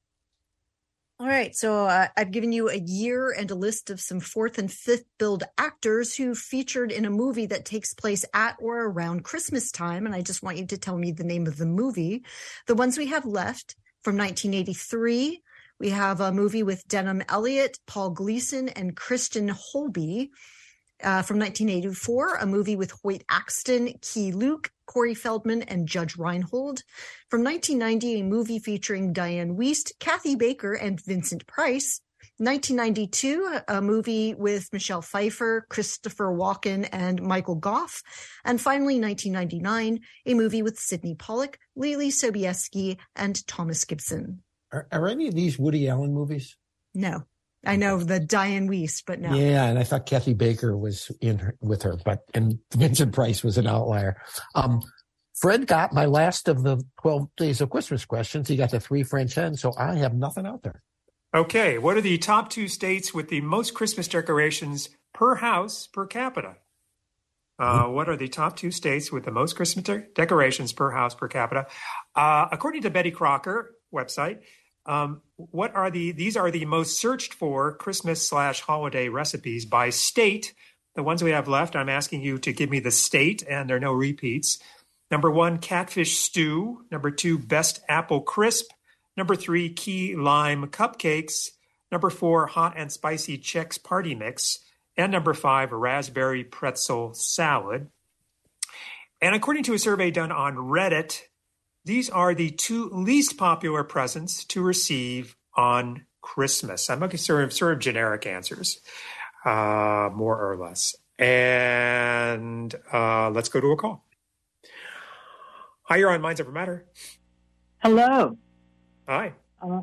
All right, so uh, I've given you a year and a list of some fourth and fifth billed actors who featured in a movie that takes place at or around Christmas time. And I just want you to tell me the name of the movie. The ones we have left from 1983, we have a movie with Denholm Elliott, Paul Gleason, and Kristin Holby. Uh, from 1984, a movie with Hoyt Axton, Key Luke, Corey Feldman, and Judge Reinhold. From 1990, a movie featuring Dianne Wiest, Kathy Baker, and Vincent Price. 1992, a movie with Michelle Pfeiffer, Christopher Walken, and Michael Gough. And finally, 1999, a movie with Sydney Pollack, Leelee Sobieski, and Thomas Gibson. Are, are any of these Woody Allen movies? No, I know the Dianne Wiest, but no. Yeah, and I thought Kathy Baker was in her, with her, but and Vincent Price was an outlier. Um, Fred got my last of the twelve days of Christmas questions. He got the three French hens, so I have nothing out there. Okay, what are the top two states with the most Christmas decorations per house per capita? Uh, what are the top two states with the most Christmas de- decorations per house per capita? Uh, according to Betty Crocker website, um, what are the these are the most searched for Christmas slash holiday recipes by state. The ones we have left, I'm asking you to give me the state, and there are no repeats. Number one, catfish stew. Number two, best apple crisp. Number three, key lime cupcakes. Number four, hot and spicy Chex party mix. And number five, raspberry pretzel salad. And according to a survey done on Reddit, these are the two least popular presents to receive on Christmas. I'm looking sort of, sort of generic answers, uh, more or less. And uh, let's go to a call. Hi, you're on Minds Over Matter. Hello. Hi. Uh,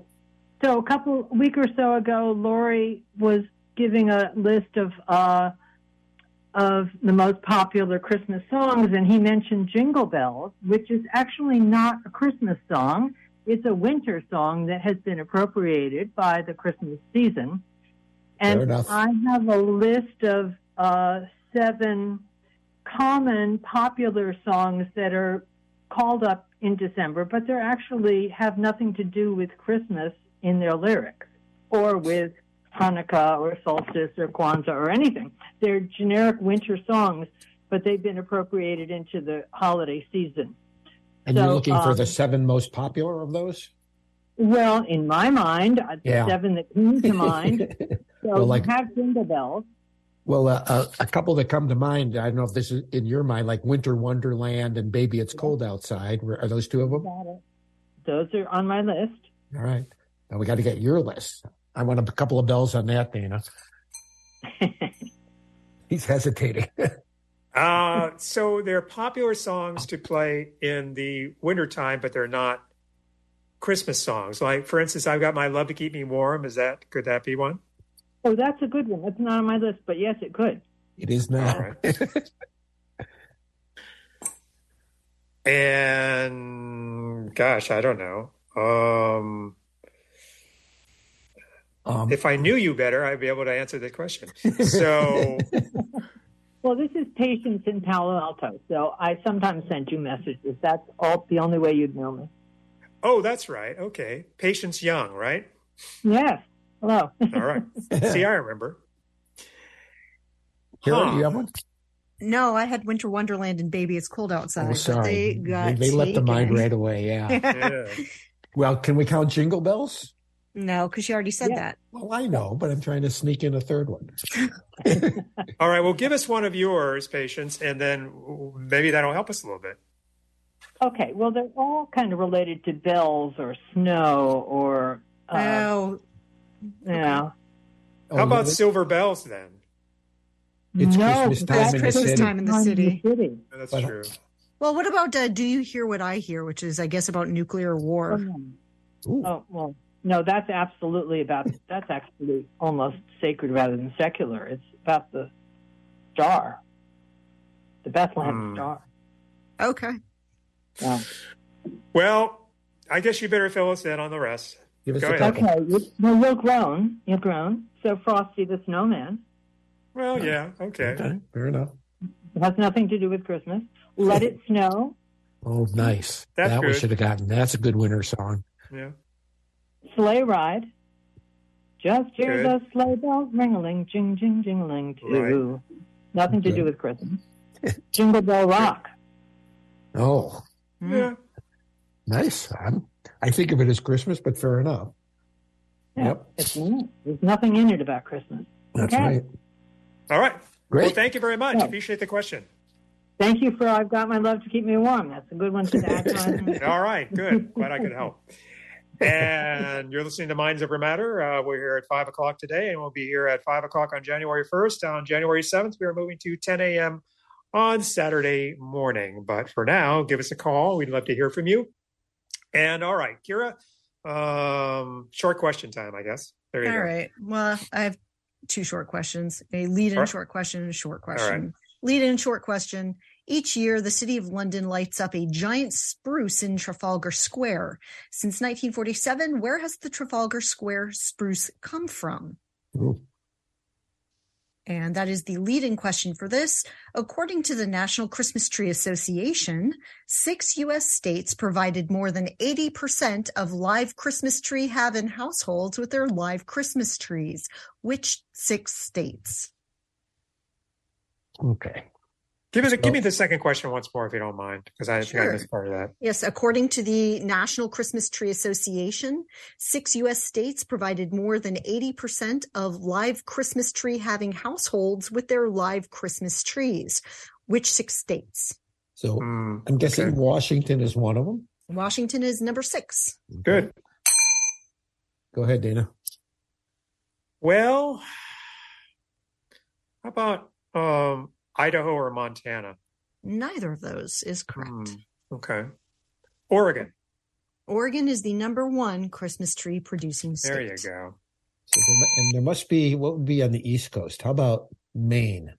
so a couple week or so ago, Lori was giving a list of uh, of the most popular Christmas songs, and he mentioned Jingle Bells, which is actually not a Christmas song. It's a winter song that has been appropriated by the Christmas season. And. I have a list of uh, seven common popular songs that are called up in December, but they actually have nothing to do with Christmas in their lyrics or with Hanukkah or solstice or Kwanzaa or anything. They're generic winter songs, but they've been appropriated into the holiday season. And So, you're looking for um, the seven most popular of those? Well, in my mind, uh, the Yeah. seven that came to mind. (laughs) So Well, like- you have Jingle Bells. well, uh, uh, a couple that come to mind. I don't know if this is in your mind, like Winter Wonderland and Baby It's Cold Outside. Are those two of them? Those are on my list. All right. Now we got to get your list. I want a couple of bells on that, Dana. (laughs) He's hesitating. Uh, so they're popular songs to play in the wintertime, but they're not Christmas songs. Like, for instance, I've got My Love to Keep Me Warm. Is that, could that be one? oh, that's a good one. That's not on my list, but yes, it could. it is now. All right. And gosh, I don't know. Um, Um, If I knew you better, I'd be able to answer the question. (laughs) So, Well, this is Patience in Palo Alto, so I sometimes send you messages. That's all the only way you'd know me. oh, that's right. Okay. Patience Young, right? Yes. Hello. (laughs) All right. See, I remember. Kara, Huh. do you have one? No, I had Winter Wonderland and Baby It's Cold Outside. Oh, but sorry. They got they, they let the mind right away. Yeah. (laughs) Yeah. well, can we count jingle bells? No, because you already said Yeah. that. Well, I know, but I'm trying to sneak in a third one. (laughs) All right. Well, give us one of yours, Patience, and then maybe that'll help us a little bit. okay. Well, they're all kind of related to bells or snow or, uh, oh, yeah. Oh, How about Silver Bells then? It's no, Christmas time that's in the city. time in the city. city. That's But- true. well, what about uh, Do You Hear What I Hear, which is, I guess, about nuclear war? Ooh. Oh well, no, that's absolutely about. That's actually almost sacred rather than secular. It's about the star, the Bethlehem Hmm. star. Okay. Yeah. Well, I guess you better fill us in on the rest. Give us Go a ahead. couple. Okay, well, you're grown. You're grown. So Frosty the Snowman. Well, yeah. Okay. Okay, fair enough. It has nothing to do with Christmas. Let it snow. Oh, nice. That's that we should have gotten. That's a good winter song. Yeah. Sleigh ride. Just hear Good. the sleigh bells ringling, jing jing jingling too. Nothing to do with Christmas. (laughs) Jingle bell rock. Oh, Hmm. Yeah. nice. I'm, I think of it as Christmas, but fair enough. Yeah, Yep. It's. There's nothing in it about Christmas. That's Okay. right. All right. Great. Well, thank you very much. Yeah. Appreciate the question. Thank you for I've got my love to keep me warm. That's a good one to (laughs) add on. All right. Good. Glad I could help. And you're listening to Minds Over Matter. Uh, we're here at 5 o'clock today, and we'll be here at 5 o'clock on January 1st. On January 7th, we are moving to 10 a.m. on Saturday morning. But for now, give us a call. We'd love to hear from you. And all right, Kira, um, short question time, I guess. There you All go. right. Well, I have two short questions a lead in All right. short question and a short right. question. Lead in short question. Each year, the City of London lights up a giant spruce in Trafalgar Square. Since 1947, where has the Trafalgar Square spruce come from? Ooh. And that is the lead in question for this. According to the National Christmas Tree Association, six U.S. states provided more than 80% of live Christmas tree have in households with their live Christmas trees. Which six states? Okay. Give, us a, give me the second question once more, if you don't mind, because I think I missed part of that. Yes, according to the National Christmas Tree Association, six U.S. states provided more than 80% of live Christmas tree having households with their live Christmas trees. Which six states? So Hmm, I'm guessing okay. Washington is one of them. Washington is number six. Good. Go ahead, Dana. Well, how about um, Idaho or Montana? Neither of those is correct. Hmm, okay. Oregon. Oregon is the number one Christmas tree producing state. There you go. So there, and there must be what would be on the East Coast. How about Maine?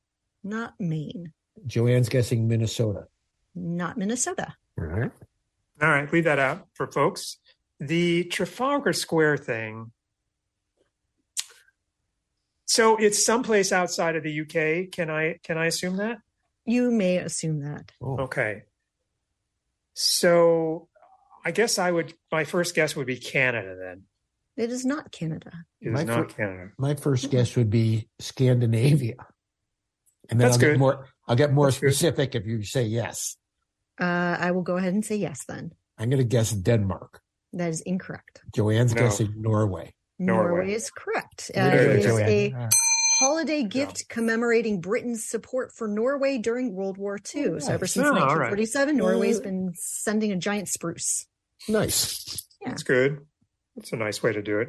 Not Maine, Joanne's guessing Minnesota. not Minnesota. All right. All right, leave that out for folks. The Trafalgar Square thing. So it's someplace outside of the UK. Can I can I assume that? You may assume that. Oh, Okay. So I guess I would my first guess would be Canada then. It is not Canada. It is My not fir- Canada. my first guess would be Scandinavia. And then That's I'll get more I'll get more That's good. specific if you say yes. Uh, I will go ahead and say yes then. I'm gonna guess Denmark. That is incorrect. Joanne's No. guessing Norway. Norway. Norway is correct. Uh, Very it good, is Joanne. a holiday gift commemorating Britain's support for Norway during World War II. Oh, So ever since Oh, all right. 1947, Norway's been sending a giant spruce. Nice. That's good. That's a nice way to do it.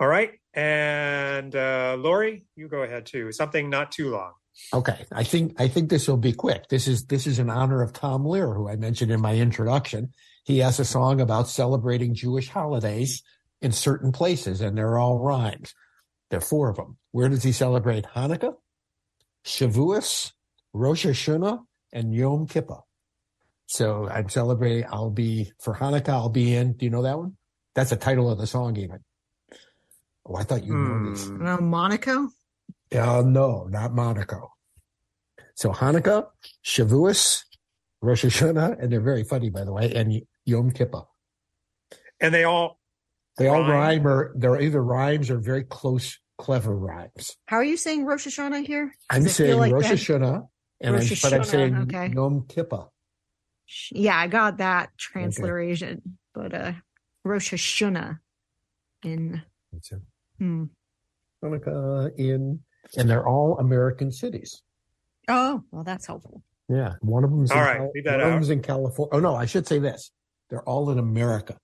All right. And uh, Lori, you go ahead too. Something not too long. Okay, I think I think this will be quick. This is this is in honor of Tom Lehrer, who I mentioned in my introduction. He has a song about celebrating Jewish holidays in certain places, and they're all rhymes. There are four of them. Where does he celebrate Hanukkah, Shavuos, Rosh Hashanah, and Yom Kippur? So I'm celebrating. I'll be for Hanukkah. I'll be in. Do you know that one? That's the title of the song, even. Oh, I thought you know this. Hmm. Uh, Monaco. Uh, no, not Monaco. So Hanukkah, Shavuos, Rosh Hashanah, and they're very funny, by the way, and Yom Kippur. And they all They all Rhyme. rhyme or they're either rhymes or very close, clever rhymes. How are you saying Rosh Hashanah here? I'm Does it feel saying like Rosh? Hashanah, and I'm, but I'm saying okay. Yom Kippur. Yeah, I got that transliteration, but uh, Rosh Hashanah in That's hmm. Hanukkah in, and they're all American cities. Oh, well, that's helpful. Yeah, one of them's All in right, Cal- leave that one of them's in California. Oh no, I should say this: they're all in America.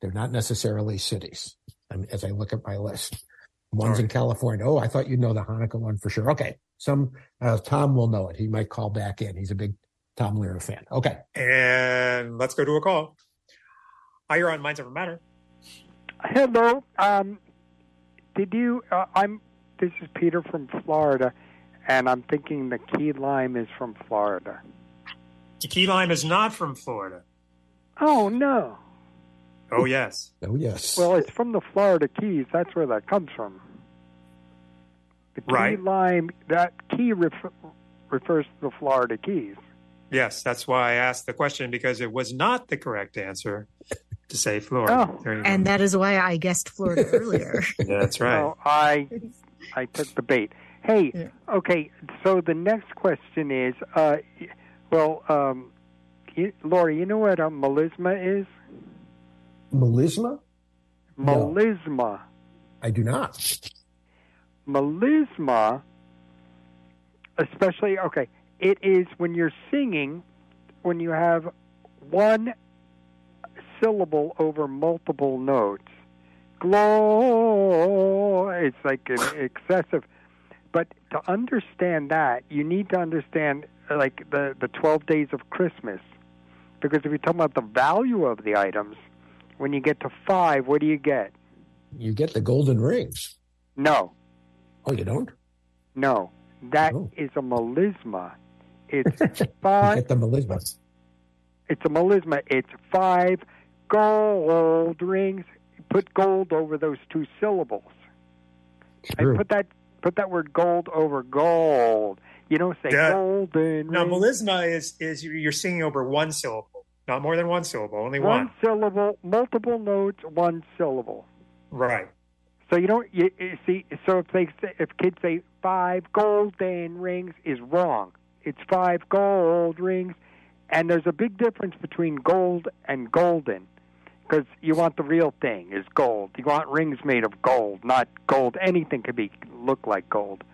They're not necessarily cities. I mean, as I look at my list, one's All in California. Oh, I thought you'd know the Hanukkah one for sure. Okay, some uh, Tom will know it. He might call back in. He's a big Tom Lehrer fan. Okay, and let's go to a call. Hi, you're on Minds Over Matter. Hello. Um, did you? Uh, I'm. This is Peter from Florida, and I'm thinking the key lime is from Florida. The key lime is not from Florida. Oh no. Oh yes. oh yes. Well, it's from the Florida Keys. That's where that comes from. The key Right. lime. That key ref- refers to the Florida Keys. Yes, that's why I asked the question because it was not the correct answer to say Florida. Oh. There you go. And that is why I guessed Florida (laughs) earlier. That's right. So I, I took the bait. Hey, Yeah. okay. So the next question is, uh, well, um, you, Lori, you know what a melisma is? Melisma? No. Melisma. I do not. melisma, especially, okay, it is when you're singing, when you have one syllable over multiple notes. Glow, it's like an excessive. But to understand that, you need to understand like the, the 12 days of Christmas. Because if you're talking about the value of the items, when you get to five, what do you get? You get the golden rings. No. Oh, you don't? No, that oh. is Oh. a melisma. (laughs) It's You five. get the melisma. It's a melisma. It's five gold rings. Put gold over those two syllables. True. And put that put that word gold over gold. You don't say Yeah. golden Now, ring. melisma is is you're singing over one syllable, not more than one syllable, only one one. syllable, multiple notes, one syllable. Right. So you don't you, you see. So if they say, if kids say five golden rings is wrong. It's five gold rings, and there's a big difference between gold and golden, because you want the real thing is gold. You want rings made of gold, not gold. Anything could be look like gold.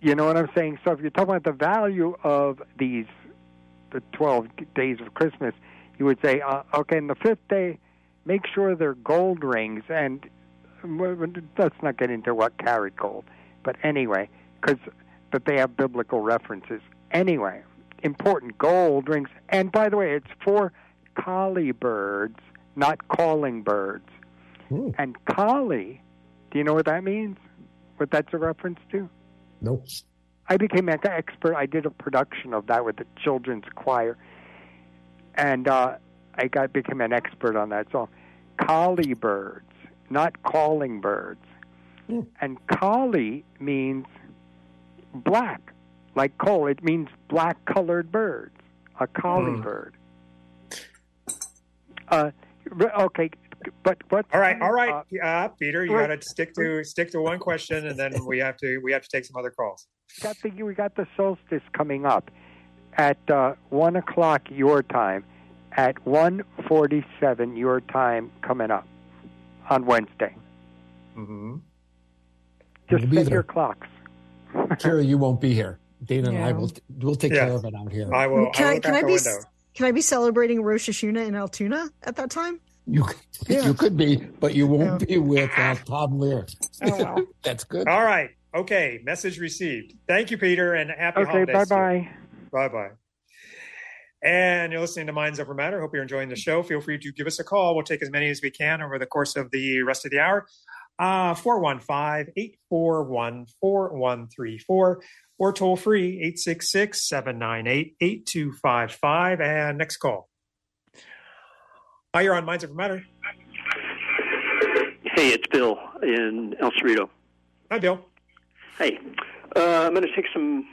You know what I'm saying? So if you're talking about the value of these, the 12 days of Christmas, you would say, uh, okay, in the fifth day, make sure they're gold rings. And w- let's not get into what carried gold. But anyway because that they have biblical references. Anyway important gold rings. And by the way it's for collie birds not calling birds. Hmm. and collie do you know what that means? What that's a reference to? Nope. I became an expert. I did a production of that with the children's choir, and uh, I got became an expert on that song. Collie birds, not calling birds, Hmm. and collie means black, like coal. It means black-colored birds. A collie Hmm. bird. Uh, okay, but what? All right. All right. Uh, Uh, Peter, you got to stick to stick to one question, and then we have to we have to take some other calls. Got the we got the solstice coming up at uh, one o'clock your time, at one forty-seven your time coming up on Wednesday. Mm-hmm. Just We'll be set there. your clocks. (laughs) Carrie, you won't be here. Dana and I will we'll take Yeah. care of it out here. I will. Can I I, will can I be window. can I be celebrating Rosh Hashanah in Altoona at that time? You you could be, but you won't Yeah. be with uh, Tom Lehrer. Oh well. (laughs) That's good. All right. Okay. Message received. Thank you, Peter, and happy Okay, holidays. bye to you. bye. Bye bye. And you're listening to Minds Over Matter. Hope you're enjoying the show. Feel free to give us a call. We'll take as many as we can over the course of the rest of the hour. Uh, 415 841 4134 or toll free 866 798 8255. And next call. Hi, you're on Minds Over Matter. Hey, it's Bill in El Cerrito. Hi, Bill. Hey, uh, I'm going to take some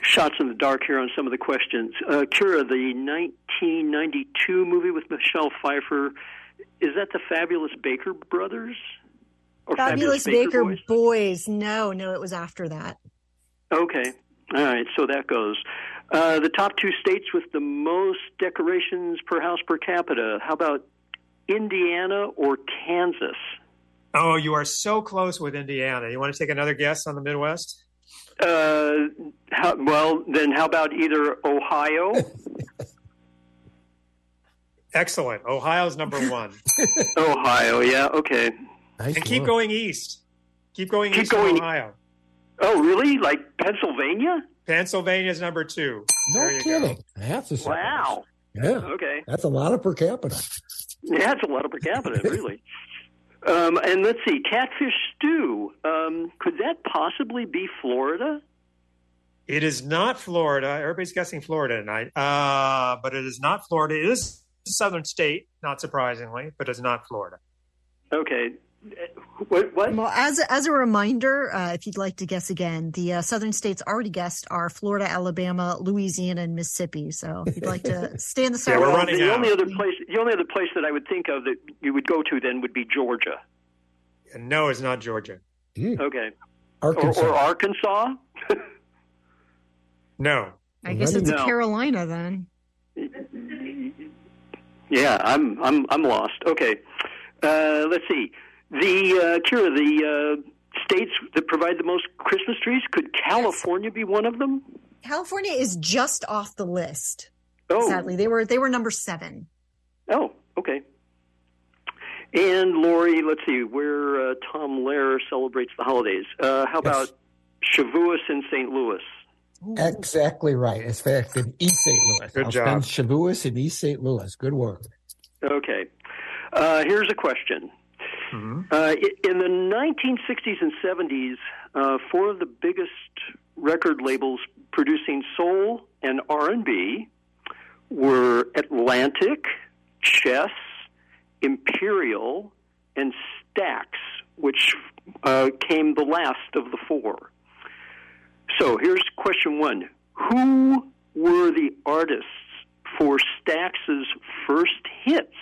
shots in the dark here on some of the questions. Uh, Kira, the 1992 movie with Michelle Pfeiffer, is that the Fabulous Baker Brothers? Or Fabulous, Baker, Boys? Boys. No, no, it was after that. Okay. All right. So that goes. Uh, the top two states with the most decorations per house per capita. How about Indiana or Kansas? Oh, you are so close with Indiana. You want to take another guess on the Midwest? Uh, how, well, then how about either Ohio? (laughs) Excellent. Ohio's number one. (laughs) Ohio, yeah, okay. and keep going east. Keep going Keep east of going- Ohio. Oh, really? Like Pennsylvania? Pennsylvania's number two. No kidding. go. That's a surprise. Wow. Yeah. Okay. That's a lot of per capita. Yeah, it's a lot of per capita, really. (laughs) Um, and let's see, catfish stew. Um, could that possibly be Florida? It is not Florida. Everybody's guessing Florida tonight. Uh, but it is not Florida. It is a southern state, not surprisingly, but it's not Florida. Okay. What? what? Well, as a, as a reminder, uh, if you'd like to guess again, the uh, southern states already guessed are Florida, Alabama, Louisiana, and Mississippi. So if you'd like to stay in the south, Well, the only other place, the only other place that I would think of that you would go to then would be Georgia. No, it's not Georgia. Okay. Arkansas. Or, or Arkansas. (laughs) No. I guess it's No. Carolina then. Yeah, I'm I'm I'm lost. Okay, uh, let's see. The uh, Kira, the uh, states that provide the most Christmas trees. Could California be one of them? California is just off the list. Oh. Sadly, they were they were number seven. Oh, okay. And Lori, let's see where uh, Tom Lehrer celebrates the holidays. Uh, how about Shavuos in St. Louis? Exactly right. In fact, in East St. Louis. Good I'll job. spend Shavuos in East St. Louis. Good work. Okay. Uh, here's a question. Uh, in the 1960s and 70s, uh, four of the biggest record labels producing soul and R&B were Atlantic, Chess, Imperial, and Stax, which uh, came the last of the four. So here's question one: Who were the artists for Stax's first hits?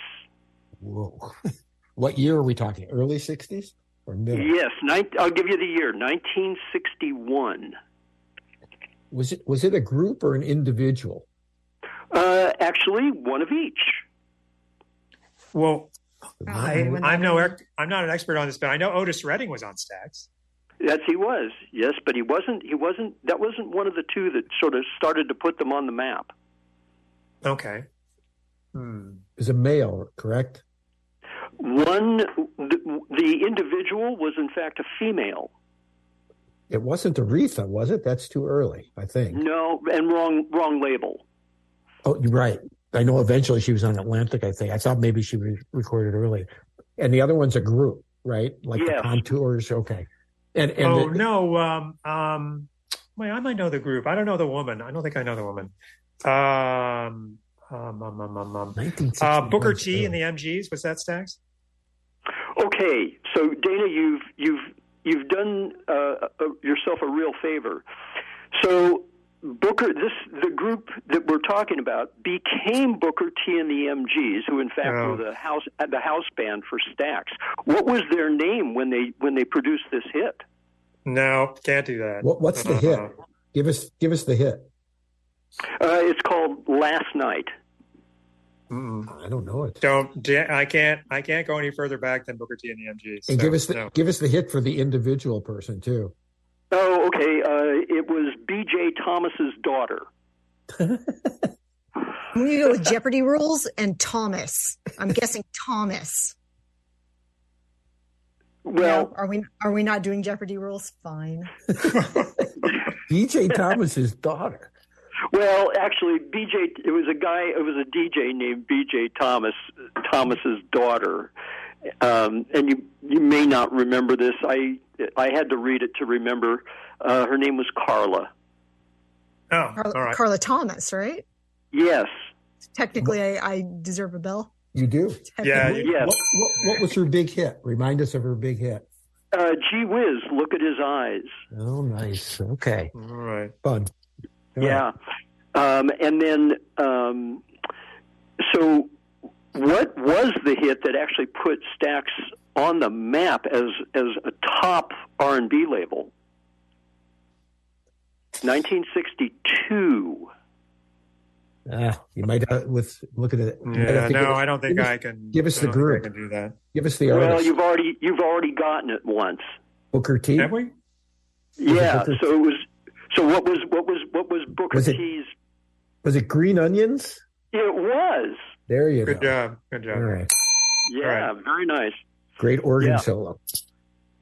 Whoa. (laughs) What year are we talking? Early 60s or middle? Yes, nine, I'll give you the year 1961. Was it was it a group or an individual? Uh, actually, one of each. Well, I, I'm no, is. I'm not an expert on this, but I know Otis Redding was on Stax. Yes, he was. Yes, but he wasn't. He wasn't. That wasn't one of the two that sort of started to put them on the map. Okay. It was a male, correct? One, the, the individual was in fact a female. It wasn't Aretha, was it? That's too early, I think. No, and wrong, wrong label. Oh, you're right. I know eventually she was on Atlantic, I think. I thought maybe she re- recorded early. And the other one's a group, right? Like Yes. the contours. Okay. And, and oh the- no, um, um, wait, I might know the group. I don't know the woman. I don't think I know the woman. Um, um, um, um, um, um. Uh, Booker T and the MGs was that Stax? Okay, so Dana, you've you've you've done uh, uh, yourself a real favor. So Booker, this the group that we're talking about became Booker T and the MGs, who in fact Oh. were the house uh, the house band for Stax. What was their name when they when they produced this hit? No, can't do that. what, what's the hit? Uh, Give us give us the hit. Uh, it's called Last Night. I don't know it. Don't. I can't. I can't go any further back than Booker T and the MGs. And give us the no. give us the hit for the individual person too. Oh, okay. Uh, it was B.J. Thomas's daughter. I'm going to go with Jeopardy rules and Thomas. I'm guessing Thomas. Well, No, are we are we not doing Jeopardy rules? Fine. (laughs) DJ Thomas's daughter. Well, actually, BJ. It was a guy. It was a DJ named BJ Thomas. Thomas's daughter, um, and you you may not remember this. I I had to read it to remember. Uh, her name was Carla. Oh, Carla, Carla Thomas, right? Yes. Technically, I, I deserve a bell. You do? Yeah. you- Yes. What, what, what was her big hit? Remind us of her big hit. Uh, gee whiz, look at his eyes. Oh, nice. Okay. All right. Fun. Yeah. Um, and then, um, so what was the hit that actually put Stax on the map as as a top R and B label? 1962. Ah, you might uh, with look at it. you might have Yeah, no, us- I don't think us- I can. Give us the group. I can do that. Give us the Well, artist. you've already you've already gotten it once. Booker T. Have we? Yeah. So it was. So what was what was what was Booker Was it- T's? Was it Green Onions? It was. There you Good go. Good job. Good job. All right. Yeah. Very nice. Great organ Yeah. solo.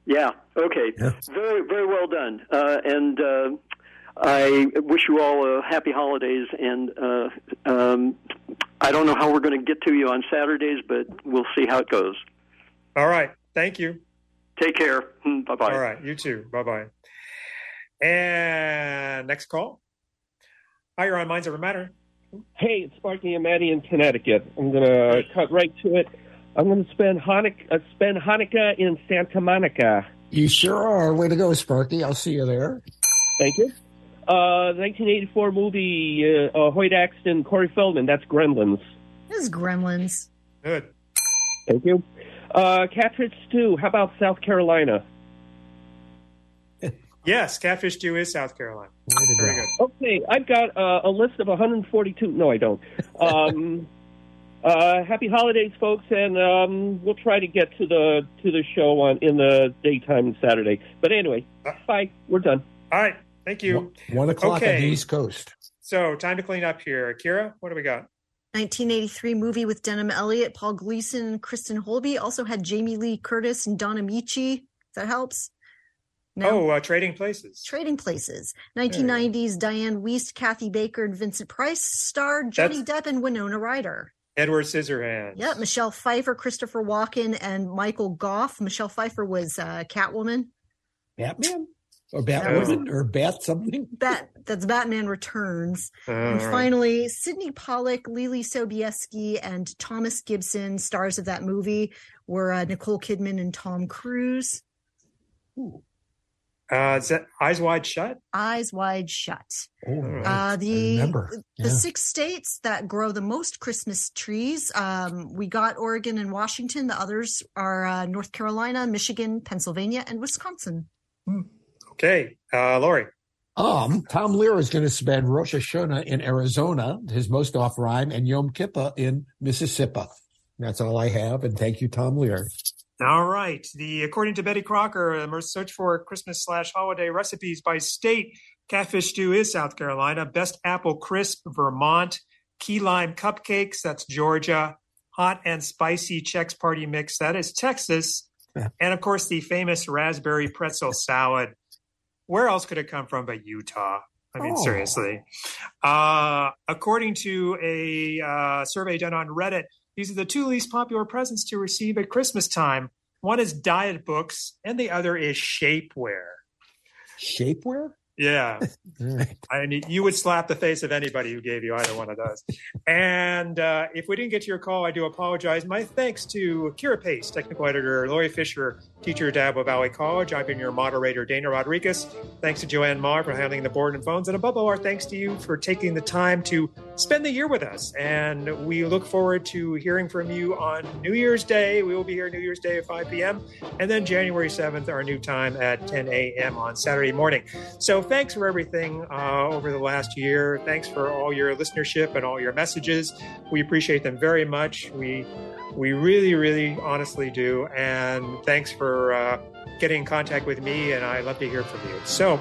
Yeah. Okay. Yeah. Very, very well done. Uh, and uh, I wish you all a happy holidays. And uh, um, I don't know how we're going to get to you on Saturdays, but we'll see how it goes. All right. Thank you. Take care. (laughs) Bye bye. All right. You too. Bye bye. And next call. Hi, you're on Minds Over Matter. Hey, it's Sparky and Maddie in Connecticut. I'm gonna cut right to it. I'm gonna spend Hanukkah, uh, spend Hanukkah in Santa Monica. You sure are. Way to go, Sparky. I'll see you there. Thank you. Uh, 1984 movie, uh, uh, Hoyt Axton, Corey Feldman. That's Gremlins. This is Gremlins. Good. Thank you. Uh, Catfish Stew. How about South Carolina? Yes, Catfish Stew is South Carolina. Very good. Okay, I've got uh, a list of 142. No, I don't. Um, (laughs) uh, happy holidays, folks, and um, we'll try to get to the to the show on in the daytime Saturday. But anyway, bye. We're done. All right. Thank you. One, one o'clock Okay. on the East Coast. So, time to clean up here. Akira, what do we got? 1983 movie with Denholm Elliott, Paul Gleason, and Kristin Holby. Also had Jamie Lee Curtis and Don Ameche. If that helps. No. Oh, uh, Trading Places. Trading Places. There you 1990s Dianne Wiest, Kathy Baker, and Vincent Price starred Johnny That's- Depp and Winona Ryder. Edward Scissorhands. Yep, Michelle Pfeiffer, Christopher Walken, and Michael Gough. Michelle Pfeiffer was uh, Catwoman. Batman? Or Oh. Batwoman? Or Bat something? Bat that's Batman Returns. All and right. finally, Sydney Pollack, Leelee Sobieski, and Thomas Gibson, stars of that movie, were uh, Nicole Kidman and Tom Cruise. Uh, is that Eyes Wide Shut? Eyes Wide Shut. Oh, right. Uh, I the remember. the six states that grow the most Christmas trees. Um, we got Oregon and Washington. The others are uh, North Carolina, Michigan, Pennsylvania, and Wisconsin. Okay. Uh, Lori. Um, Tom Lehrer is going to spend Rosh Hashanah in Arizona, his most off rhyme, and Yom Kippur in Mississippi. That's all I have, and thank you, Tom Lehrer. All right. The according to Betty Crocker, search for Christmas slash holiday recipes by state. Catfish stew is South Carolina. Best apple crisp, Vermont. Key lime cupcakes, that's Georgia. Hot and spicy Chex Party mix, that is Texas. And of course, the famous raspberry pretzel salad. Where else could it come from but Utah? I mean, Oh. seriously. Uh, according to a uh, survey done on Reddit, these are the two least popular presents to receive at Christmas time. One is diet books, and the other is shapewear. Shapewear? Yeah, (laughs) right. I mean, you would slap the face of anybody who gave you either one of those. and uh, if we didn't get to your call, I do apologize. My thanks to Kira Pace, technical editor, Lori Fisher, teacher at Diablo Valley College. I've been your moderator, Dana Rodriguez. Thanks to Joanne Marr for handling the board and phones. And above all, our thanks to you for taking the time to spend the year with us. And we look forward to hearing from you on New Year's Day. We will be here New Year's Day at 5 p.m. And then January 7th, our new time at 10 a.m. on Saturday morning. So thanks for everything uh, over the last year. Thanks for all your listenership and all your messages. We appreciate them very much. We we really, really, honestly do. And thanks for uh, getting in contact with me. And I love to hear from you. So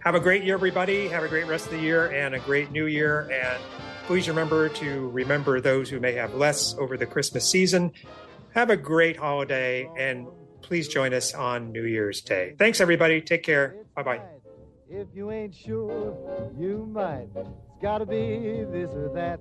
have a great year, everybody. Have a great rest of the year and a great new year. And please remember to remember those who may have less over the Christmas season. Have a great holiday and please join us on New Year's Day. Thanks, everybody. Take care. Bye bye. If you ain't sure, you might. It's gotta be this or that.